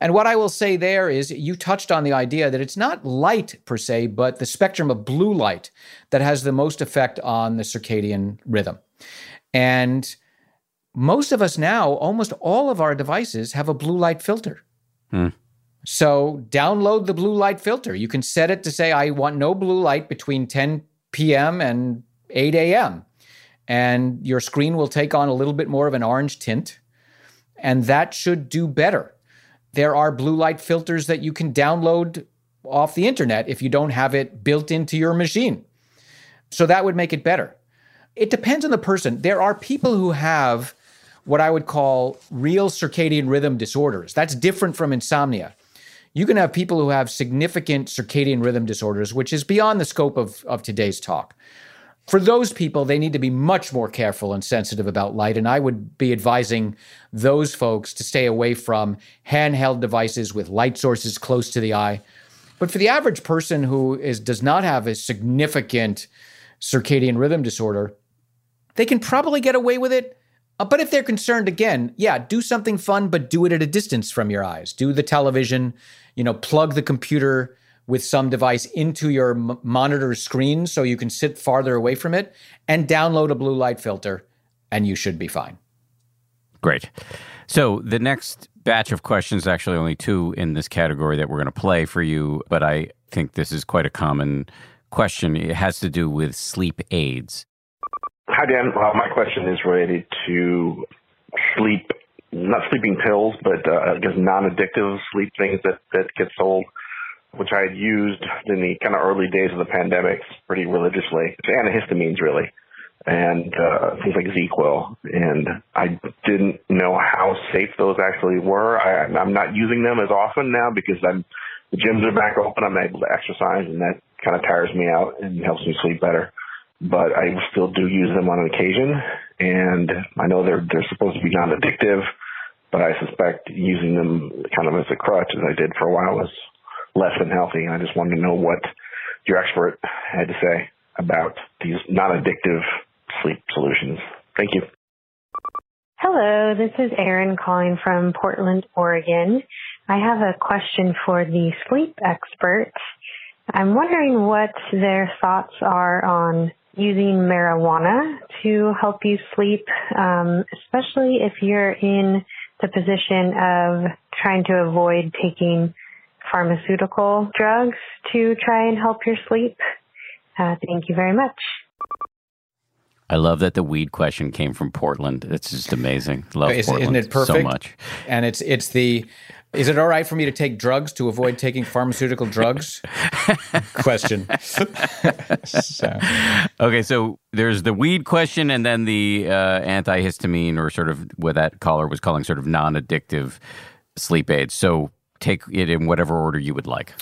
And what I will say there is you touched on the idea that it's not light per se, but the spectrum of blue light that has the most effect on the circadian rhythm. And most of us now, almost all of our devices have a blue light filter. Hmm. So download the blue light filter. You can set it to say, I want no blue light between 10 p.m. and 8 a.m. And your screen will take on a little bit more of an orange tint. And that should do better. There are blue light filters that you can download off the internet if you don't have it built into your machine. So that would make it better. It depends on the person. There are people who have what I would call real circadian rhythm disorders. That's different from insomnia. You can have people who have significant circadian rhythm disorders, which is beyond the scope of, of today's talk. For those people, they need to be much more careful and sensitive about light. And I would be advising those folks to stay away from handheld devices with light sources close to the eye. But for the average person who is does not have a significant circadian rhythm disorder, they can probably get away with it. Uh, But if they're concerned, again, yeah, do something fun, but do it at a distance from your eyes. Do the television, you know, plug the computer with some device into your m- monitor screen so you can sit farther away from it and download a blue light filter, and you should be fine. Great. So the next batch of questions, actually only two in this category that we're going to play for you, but I think this is quite a common question. It has to do with sleep aids. Hi, Dan. Well, my question is related to sleep, not sleeping pills, but uh, I guess non-addictive sleep things that, that get sold, which I had used in the kind of early days of the pandemic pretty religiously. It's antihistamines, really, and uh, things like ZzzQuil. And I didn't know how safe those actually were. I, I'm not using them as often now because I'm the gyms are back open. I'm able to exercise, and that kind of tires me out and helps me sleep better but I still do use them on occasion. And I know they're they're supposed to be non-addictive, but I suspect using them kind of as a crutch, as I did for a while, was less than healthy. And I just wanted to know what your expert had to say about these non-addictive sleep solutions. Thank you. Hello, this is Erin calling from Portland, Oregon. I have a question for the sleep experts. I'm wondering what their thoughts are on using marijuana to help you sleep, um, especially if you're in the position of trying to avoid taking pharmaceutical drugs to try and help your sleep. Uh, thank you very much. I love that the weed question came from Portland. It's just amazing. Love Isn't- Portland isn't it perfect? so much. And it's it's the is it all right for me to take drugs to avoid taking pharmaceutical drugs? Question. So, Okay, so there's the weed question, and then the uh, antihistamine, or sort of what that caller was calling sort of non-addictive sleep aids. So take it in whatever order you would like.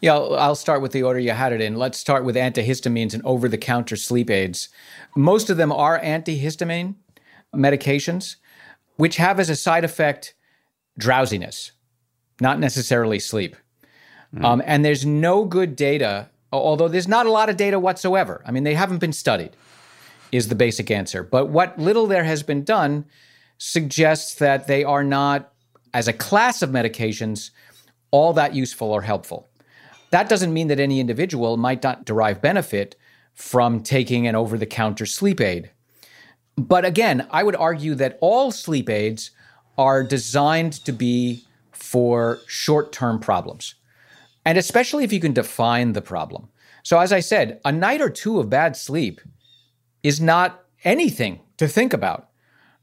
yeah, I'll I'll start with the order you had it in. Let's start with antihistamines and over-the-counter sleep aids. Most of them are antihistamine medications, which have as a side effect drowsiness, not necessarily sleep. Um, and there's no good data, although there's not a lot of data whatsoever. I mean, they haven't been studied, is the basic answer. But what little there has been done suggests that they are not, as a class of medications, all that useful or helpful. That doesn't mean that any individual might not derive benefit from taking an over the counter sleep aid. But again, I would argue that all sleep aids are designed to be for short term problems. And especially if you can define the problem. So, as I said, a night or two of bad sleep is not anything to think about.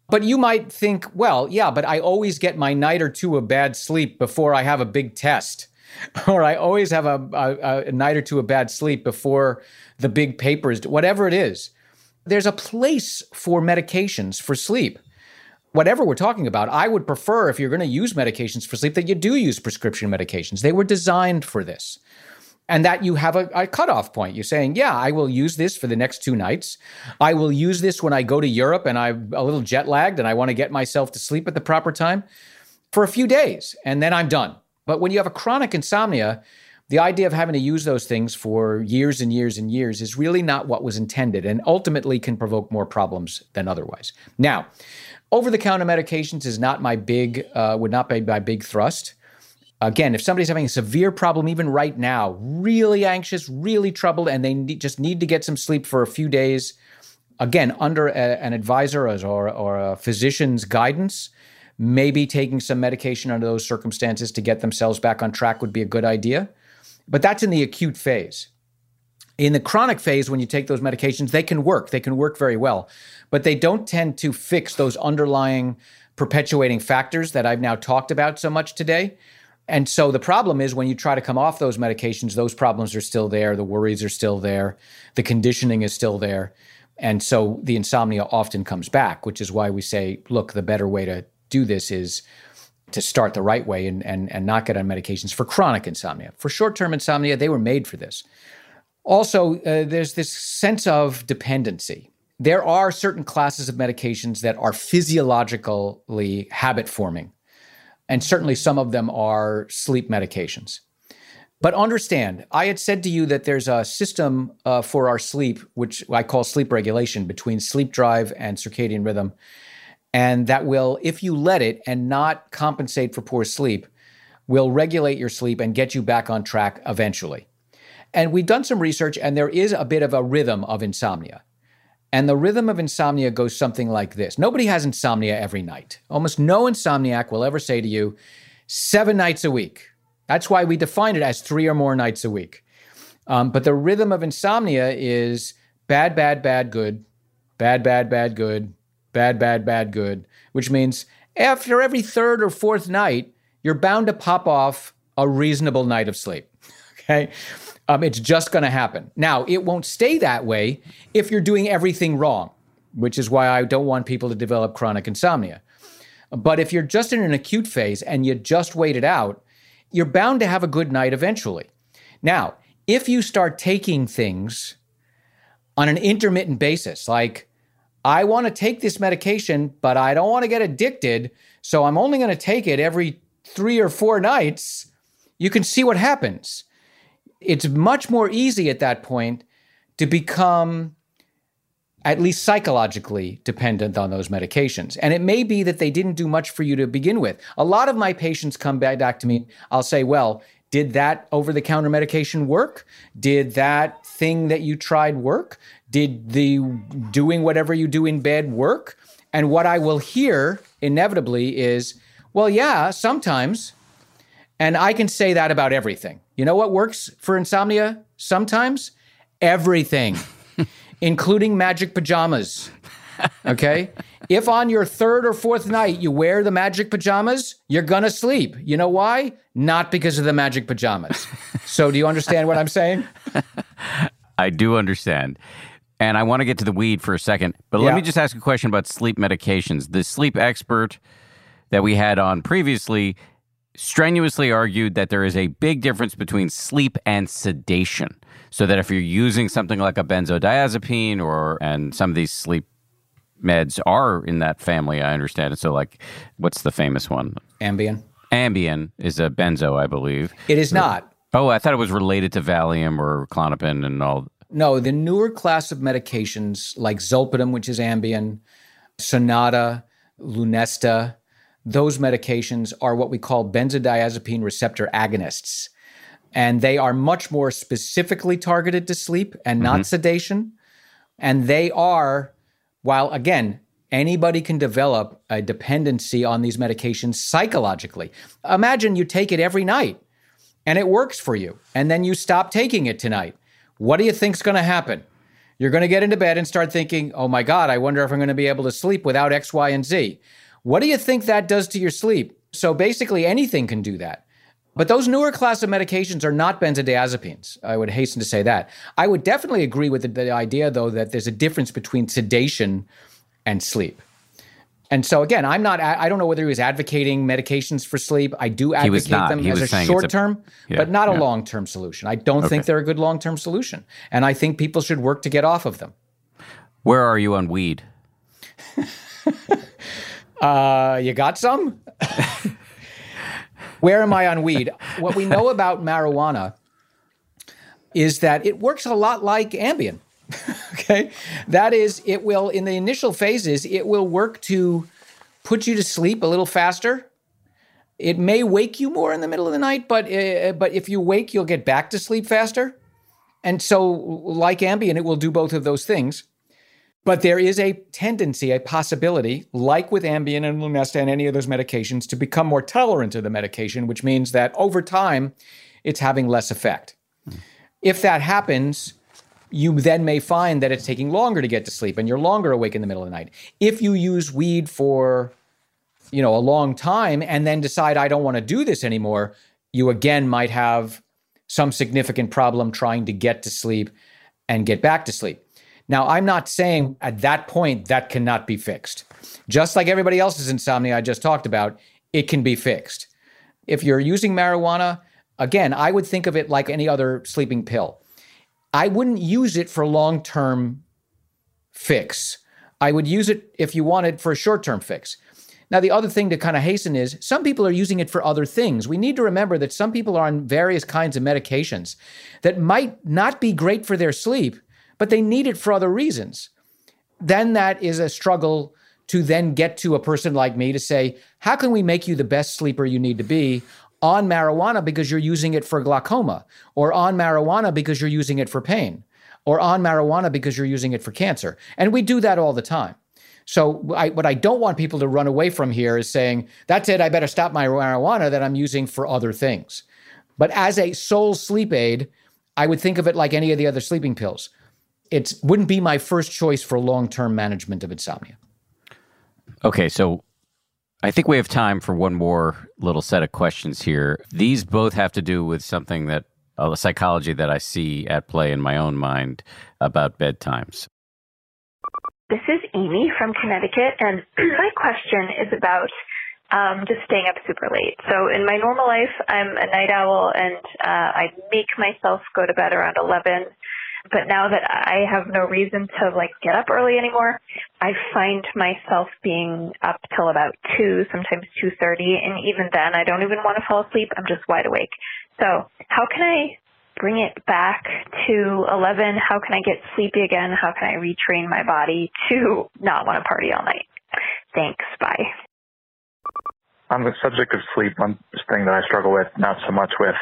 But you might think, well, yeah, but I always get my night or two of bad sleep before I have a big test. Or I always have a, a, a night or two of bad sleep before the big papers, whatever it is. There's a place for medications for sleep. Whatever we're talking about, I would prefer if you're going to use medications for sleep that you do use prescription medications. They were designed for this and that you have a, a cutoff point. You're saying, yeah, I will use this for the next two nights. I will use this when I go to Europe and I'm a little jet lagged and I want to get myself to sleep at the proper time for a few days, and then I'm done. But when you have a chronic insomnia, the idea of having to use those things for years and years and years is really not what was intended and ultimately can provoke more problems than otherwise. Now, over the counter medications is not my big, uh, would not be my big thrust. Again, if somebody's having a severe problem, even right now, really anxious, really troubled, and they need, just need to get some sleep for a few days, again, under a, an advisor or, or a physician's guidance, maybe taking some medication under those circumstances to get themselves back on track would be a good idea. But that's in the acute phase. In the chronic phase, when you take those medications, they can work. They can work very well, but they don't tend to fix those underlying perpetuating factors that I've now talked about so much today. And so the problem is when you try to come off those medications, those problems are still there, the worries are still there, the conditioning is still there. And so the insomnia often comes back, which is why we say, look, the better way to do this is to start the right way and, and, and not get on medications for chronic insomnia. For short term insomnia, they were made for this. Also, uh, there's this sense of dependency. There are certain classes of medications that are physiologically habit forming and certainly some of them are sleep medications. But understand, I had said to you that there's a system uh, for our sleep, which I call sleep regulation between sleep drive and circadian rhythm. And that will, if you let it and not compensate for poor sleep, will regulate your sleep and get you back on track eventually. And we've done some research, and there is a bit of a rhythm of insomnia. And the rhythm of insomnia goes something like this Nobody has insomnia every night. Almost no insomniac will ever say to you, seven nights a week. That's why we define it as three or more nights a week. Um, but the rhythm of insomnia is bad, bad, bad, good, bad, bad, bad, good, bad, bad, bad, good, which means after every third or fourth night, you're bound to pop off a reasonable night of sleep. Okay. Um, it's just going to happen. Now, it won't stay that way if you're doing everything wrong, which is why I don't want people to develop chronic insomnia. But if you're just in an acute phase and you just wait it out, you're bound to have a good night eventually. Now, if you start taking things on an intermittent basis, like, I want to take this medication, but I don't want to get addicted, so I'm only going to take it every three or four nights, you can see what happens it's much more easy at that point to become at least psychologically dependent on those medications. And it may be that they didn't do much for you to begin with. A lot of my patients come back to me, I'll say, well, did that over the counter medication work? Did that thing that you tried work? Did the doing whatever you do in bed work? And what I will hear inevitably is, well, yeah, sometimes. And I can say that about everything. You know what works for insomnia sometimes? Everything, including magic pajamas. Okay? if on your third or fourth night you wear the magic pajamas, you're going to sleep. You know why? Not because of the magic pajamas. so, do you understand what I'm saying? I do understand. And I want to get to the weed for a second, but Yeah. let me just ask a question about sleep medications. The sleep expert that we had on previously strenuously argued that there is a big difference between sleep and sedation. So that if you're using something like a benzodiazepine or and some of these sleep meds are in that family, I understand it. So like what's the famous one? Ambien. Ambien is a benzo, I believe. It is not. Oh, I thought it was related to Valium or Klonopin and all. No, the newer class of medications like Zolpidem, which is Ambien, Sonata, Lunesta, those medications are what we call benzodiazepine receptor agonists. And they are much more specifically targeted to sleep and not mm-hmm. sedation. And they are, while again, anybody can develop a dependency on these medications psychologically. Imagine you take it every night and it works for you, and then you stop taking it tonight, what do you think's going to happen? You're going to get into bed and start thinking, oh my God, I wonder if I'm going to be able to sleep without X, Y, and Z. What do you think that does to your sleep? So basically, anything can do that. But those newer class of medications are not benzodiazepines. I would hasten to say that. I would definitely agree with the, the idea, though, that there's a difference between sedation and sleep. And so again, I'm not. I don't know whether he was advocating medications for sleep. I do advocate them He as a short term, Yeah, but not a long term solution. I don't think they're a good long term solution, and I think people should work to get off of them. Where are you on weed? Uh, you got some? Where am I on weed? What we know about marijuana is that it works a lot like Ambien. okay? That is, it will, in the initial phases, it will work to put you to sleep a little faster. It may wake you more in the middle of the night, but, uh, but if you wake, you'll get back to sleep faster. And so, like Ambien, it will do both of those things. But there is a tendency, a possibility, like with Ambien and Lunesta and any of those medications, to become more tolerant to the medication, which means that over time, it's having less effect. If that happens, you then may find that it's taking longer to get to sleep and you're longer awake in the middle of the night. If you use weed for, you know, a long time and then decide I don't want to do this anymore, you again might have some significant problem trying to get to sleep and get back to sleep. Now, I'm not saying at that point that cannot be fixed. Just like everybody else's insomnia I just talked about, it can be fixed. If you're using marijuana, again, I would think of it like any other sleeping pill. I wouldn't use it for long term fix. I would use it if you wanted for a short term fix. Now, the other thing to kind of hasten is some people are using it for other things. We need to remember that some people are on various kinds of medications that might not be great for their sleep, but they need it for other reasons. Then that is a struggle to then get to a person like me to say, how can we make you the best sleeper you need to be on marijuana because you're using it for glaucoma, or on marijuana because you're using it for pain, or on marijuana because you're using it for cancer? And we do that all the time. So, I, what I don't want people to run away from here is saying, that's it, I better stop my marijuana that I'm using for other things. But as a sole sleep aid, I would think of it like any of the other sleeping pills. It wouldn't be my first choice for long term management of insomnia. Okay, so I think we have time for one more little set of questions here. These both have to do with something that a psychology that I see at play in my own mind about bedtimes. This is Amy from Connecticut, and my question is about um, just staying up super late. So, in my normal life, I'm a night owl, and uh, I make myself go to bed around 11. But now that I have no reason to like get up early anymore, I find myself being up till about two, sometimes two thirty, and even then, I don't even want to fall asleep. I'm just wide awake. So, how can I bring it back to 11? How can I get sleepy again? How can I retrain my body to not want to party all night? Thanks. Bye. On the subject of sleep, one thing that I struggle with, not so much with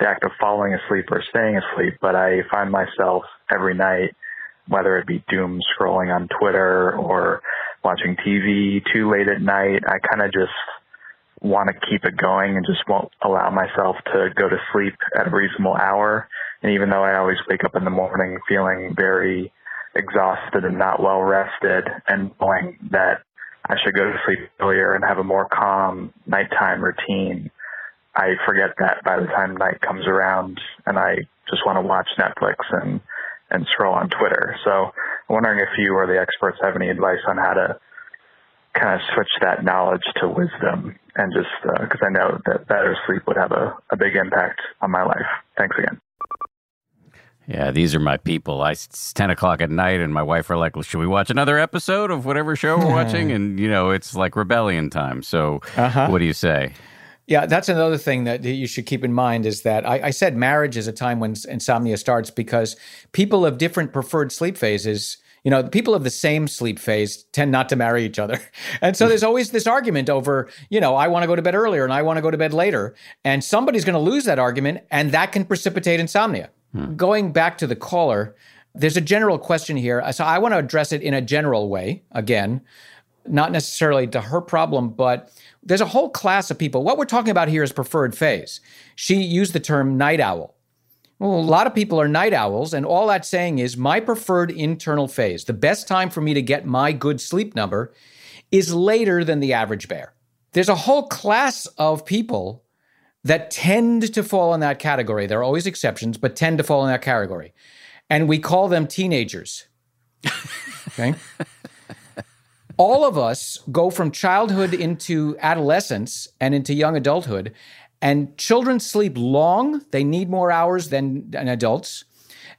the act of falling asleep or staying asleep, but I find myself every night, whether it be doom scrolling on Twitter or watching TV too late at night, I kind of just want to keep it going and just won't allow myself to go to sleep at a reasonable hour. And even though I always wake up in the morning feeling very exhausted and not well rested and knowing that I should go to sleep earlier and have a more calm nighttime routine, I forget that by the time night comes around and I just want to watch Netflix and, and scroll on Twitter. So I'm wondering if you or the experts have any advice on how to kind of switch that knowledge to wisdom and just because I know that better sleep would have a, a big impact on my life. Thanks again. Yeah, these are my people. I, it's 10 o'clock at night, and my wife are like, well, should we watch another episode of whatever show we're watching? And, you know, it's like rebellion time. So, Uh-huh. what do you say? Yeah, that's another thing that you should keep in mind is that I, I said marriage is a time when insomnia starts because people of different preferred sleep phases, you know, people of the same sleep phase tend not to marry each other. And so hmm. there's always this argument over, you know, I want to go to bed earlier and I want to go to bed later. And somebody's going to lose that argument and that can precipitate insomnia. Hmm. Going back to the caller, there's a general question here. So I want to address it in a general way again not necessarily to her problem, but there's a whole class of people. What we're talking about here is preferred phase. She used the term night owl. Well, a lot of people are night owls, and all that's saying is my preferred internal phase, the best time for me to get my good sleep number, is later than the average bear. There's a whole class of people that tend to fall in that category. There are always exceptions, but tend to fall in that category. And we call them teenagers. Okay. All of us go from childhood into adolescence and into young adulthood, and children sleep long. They need more hours than, than adults,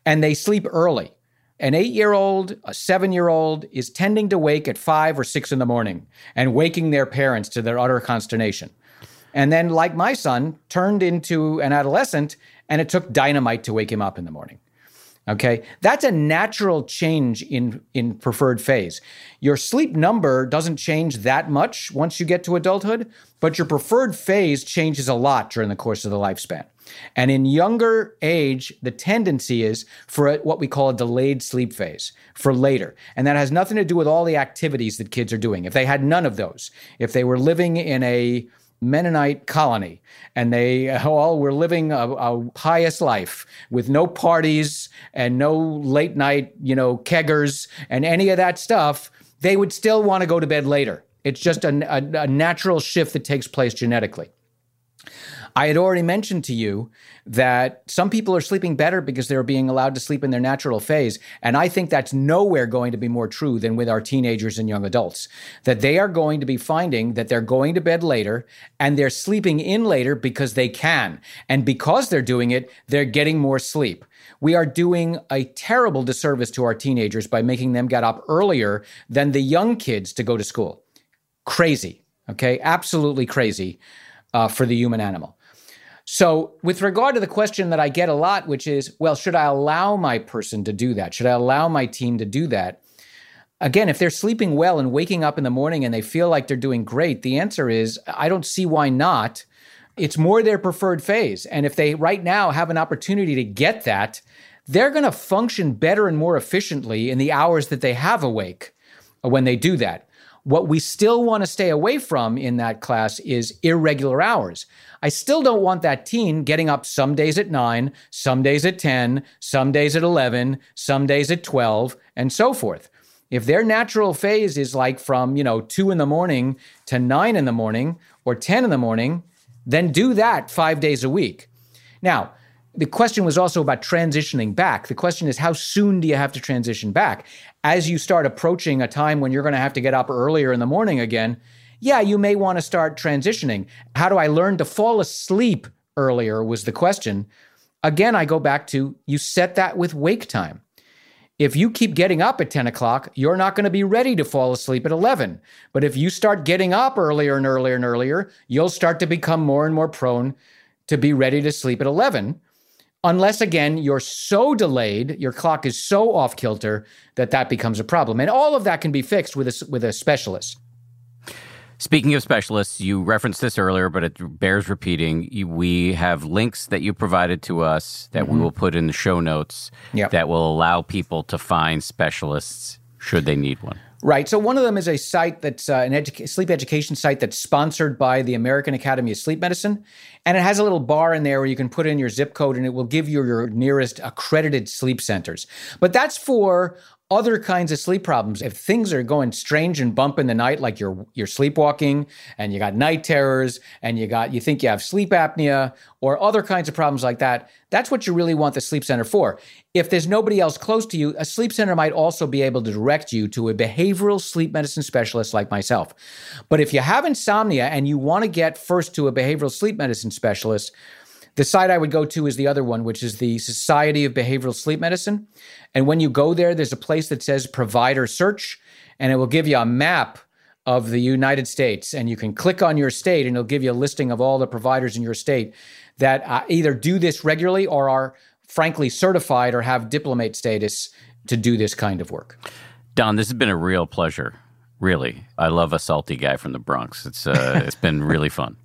and they sleep early. An eight year old, a seven year old is tending to wake at five or six in the morning and waking their parents to their utter consternation. And then, like my son, turned into an adolescent, and it took dynamite to wake him up in the morning. Okay, that's a natural change in in preferred phase. Your sleep number doesn't change that much once you get to adulthood, but your preferred phase changes a lot during the course of the lifespan. And in younger age, the tendency is for a, what we call a delayed sleep phase for later. And that has nothing to do with all the activities that kids are doing. If they had none of those, if they were living in a Mennonite colony, and they all were living a, a, pious life with no parties and no late night, you know, keggers and any of that stuff. They would still want to go to bed later. It's just a, a, a natural shift that takes place genetically. I had already mentioned to you that some people are sleeping better because they're being allowed to sleep in their natural phase. And I think that's nowhere going to be more true than with our teenagers and young adults. That they are going to be finding that they're going to bed later and they're sleeping in later because they can. And because they're doing it, they're getting more sleep. We are doing a terrible disservice to our teenagers by making them get up earlier than the young kids to go to school. Crazy. Okay. Absolutely crazy uh, for the human animal. So, with regard to the question that I get a lot, which is, well, should I allow my person to do that? Should I allow my team to do that? Again, if they're sleeping well and waking up in the morning and they feel like they're doing great, the answer is, I don't see why not. It's more their preferred phase. And if they right now have an opportunity to get that, they're going to function better and more efficiently in the hours that they have awake when they do that. What we still want to stay away from in that class is irregular hours. I still don't want that teen getting up some days at nine, some days at 10, some days at 11, some days at 12, and so forth. If their natural phase is like from, you know, two in the morning to nine in the morning or 10 in the morning, then do that five days a week. Now, the question was also about transitioning back. The question is, how soon do you have to transition back? As you start approaching a time when you're going to have to get up earlier in the morning again, yeah, you may want to start transitioning. How do I learn to fall asleep earlier? Was the question. Again, I go back to you set that with wake time. If you keep getting up at 10 o'clock, you're not going to be ready to fall asleep at 11. But if you start getting up earlier and earlier and earlier, you'll start to become more and more prone to be ready to sleep at 11 unless again you're so delayed your clock is so off kilter that that becomes a problem and all of that can be fixed with a with a specialist Speaking of specialists, you referenced this earlier, but it bears repeating. We have links that you provided to us that mm-hmm. we will put in the show notes yep. that will allow people to find specialists should they need one. Right. So one of them is a site that's uh, an edu- sleep education site that's sponsored by the American Academy of Sleep Medicine, and it has a little bar in there where you can put in your zip code, and it will give you your nearest accredited sleep centers. But that's for other kinds of sleep problems. If things are going strange and bump in the night, like you're you're sleepwalking and you got night terrors and you got you think you have sleep apnea or other kinds of problems like that, that's what you really want the sleep center for. If there's nobody else close to you, a sleep center might also be able to direct you to a behavioral sleep medicine specialist like myself. But if you have insomnia and you want to get first to a behavioral sleep medicine specialist, the site I would go to is the other one, which is the Society of Behavioral Sleep Medicine. And when you go there, there's a place that says provider search, and it will give you a map of the United States. And you can click on your state, and it'll give you a listing of all the providers in your state that uh, either do this regularly or are frankly certified or have diplomate status to do this kind of work. Donn, this has been a real pleasure. Really, I love a salty guy from the Bronx. It's uh, it's been really fun.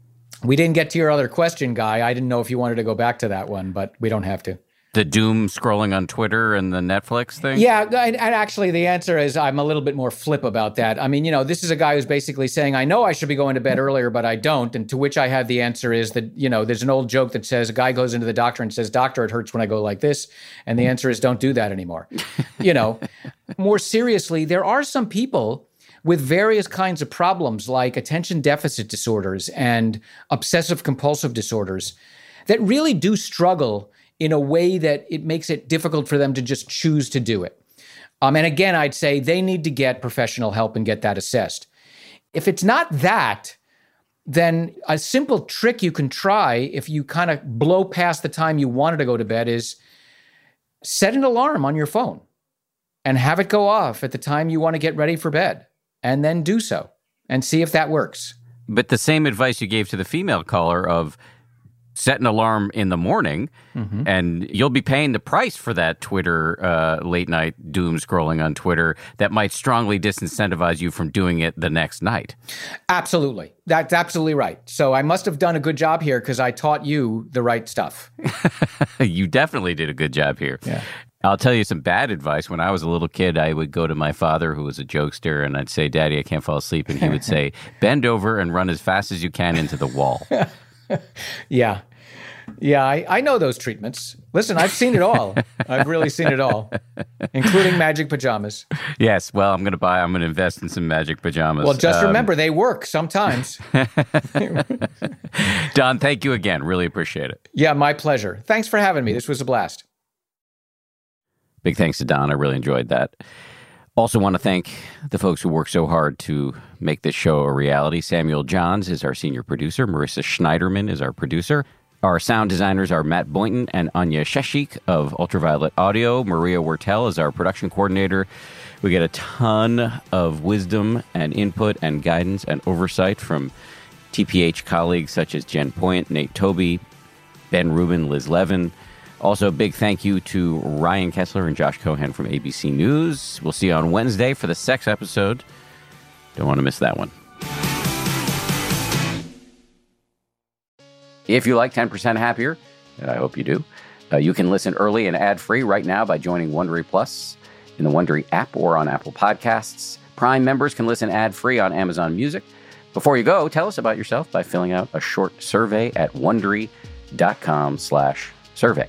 We didn't get to your other question, Guy. I didn't know if you wanted to go back to that one, but we don't have to. The doom scrolling on Twitter and the Netflix thing? Yeah, and, and actually, the answer is I'm a little bit more flip about that. I mean, you know, this is a guy who's basically saying, I know I should be going to bed mm. earlier, but I don't. And to which I have the answer is that, you know, there's an old joke that says a guy goes into the doctor and says, Doctor, it hurts when I go like this. And the mm. answer is, don't do that anymore. you know, more seriously, there are some people with various kinds of problems like attention deficit disorders and obsessive compulsive disorders that really do struggle in a way that it makes it difficult for them to just choose to do it. Um, and again, I'd say they need to get professional help and get that assessed. If it's not that, then a simple trick you can try if you kind of blow past the time you wanted to go to bed is set an alarm on your phone and have it go off at the time you want to get ready for bed and then do so and see if that works. But the same advice you gave to the female caller of set an alarm in the morning mm-hmm. and you'll be paying the price for that Twitter uh, late night doom scrolling on Twitter that might strongly disincentivize you from doing it the next night. Absolutely. That's absolutely right. So I must have done a good job here because I taught you the right stuff. you definitely did a good job here. Yeah. I'll tell you some bad advice. When I was a little kid, I would go to my father, who was a jokester, and I'd say, Daddy, I can't fall asleep. And he would say, Bend over and run as fast as you can into the wall. yeah. Yeah, I, I know those treatments. Listen, I've seen it all. I've really seen it all, including magic pajamas. Yes. Well, I'm going to buy, I'm going to invest in some magic pajamas. Well, just um, remember, they work sometimes. Donn, thank you again. Really appreciate it. Yeah, my pleasure. Thanks for having me. This was a blast. Big thanks to Donn. I really enjoyed that. Also, want to thank the folks who work so hard to make this show a reality. Samuel Johns is our senior producer. Marissa Schneiderman is our producer. Our sound designers are Matt Boynton and Anya Sheshik of Ultraviolet Audio. Maria Wertel is our production coordinator. We get a ton of wisdom and input and guidance and oversight from TPH colleagues such as Jen Poyant, Nate Toby, Ben Rubin, Liz Levin. Also, a big thank you to Ryan Kessler and Josh Cohen from ABC News. We'll see you on Wednesday for the sex episode. Don't want to miss that one. If you like 10% Happier, and I hope you do, uh, you can listen early and ad free right now by joining Wondery Plus in the Wondery app or on Apple Podcasts. Prime members can listen ad free on Amazon Music. Before you go, tell us about yourself by filling out a short survey at wondery.com/survey.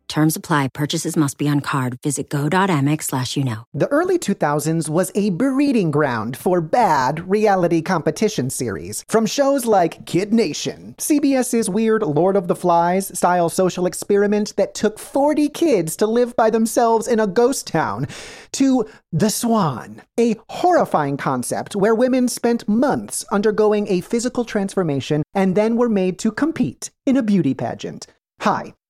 Terms apply. Purchases must be on card. Visit go.amex slash you know. The early 2000s was a breeding ground for bad reality competition series. From shows like Kid Nation, CBS's weird Lord of the Flies style social experiment that took 40 kids to live by themselves in a ghost town, to The Swan, a horrifying concept where women spent months undergoing a physical transformation and then were made to compete in a beauty pageant. Hi,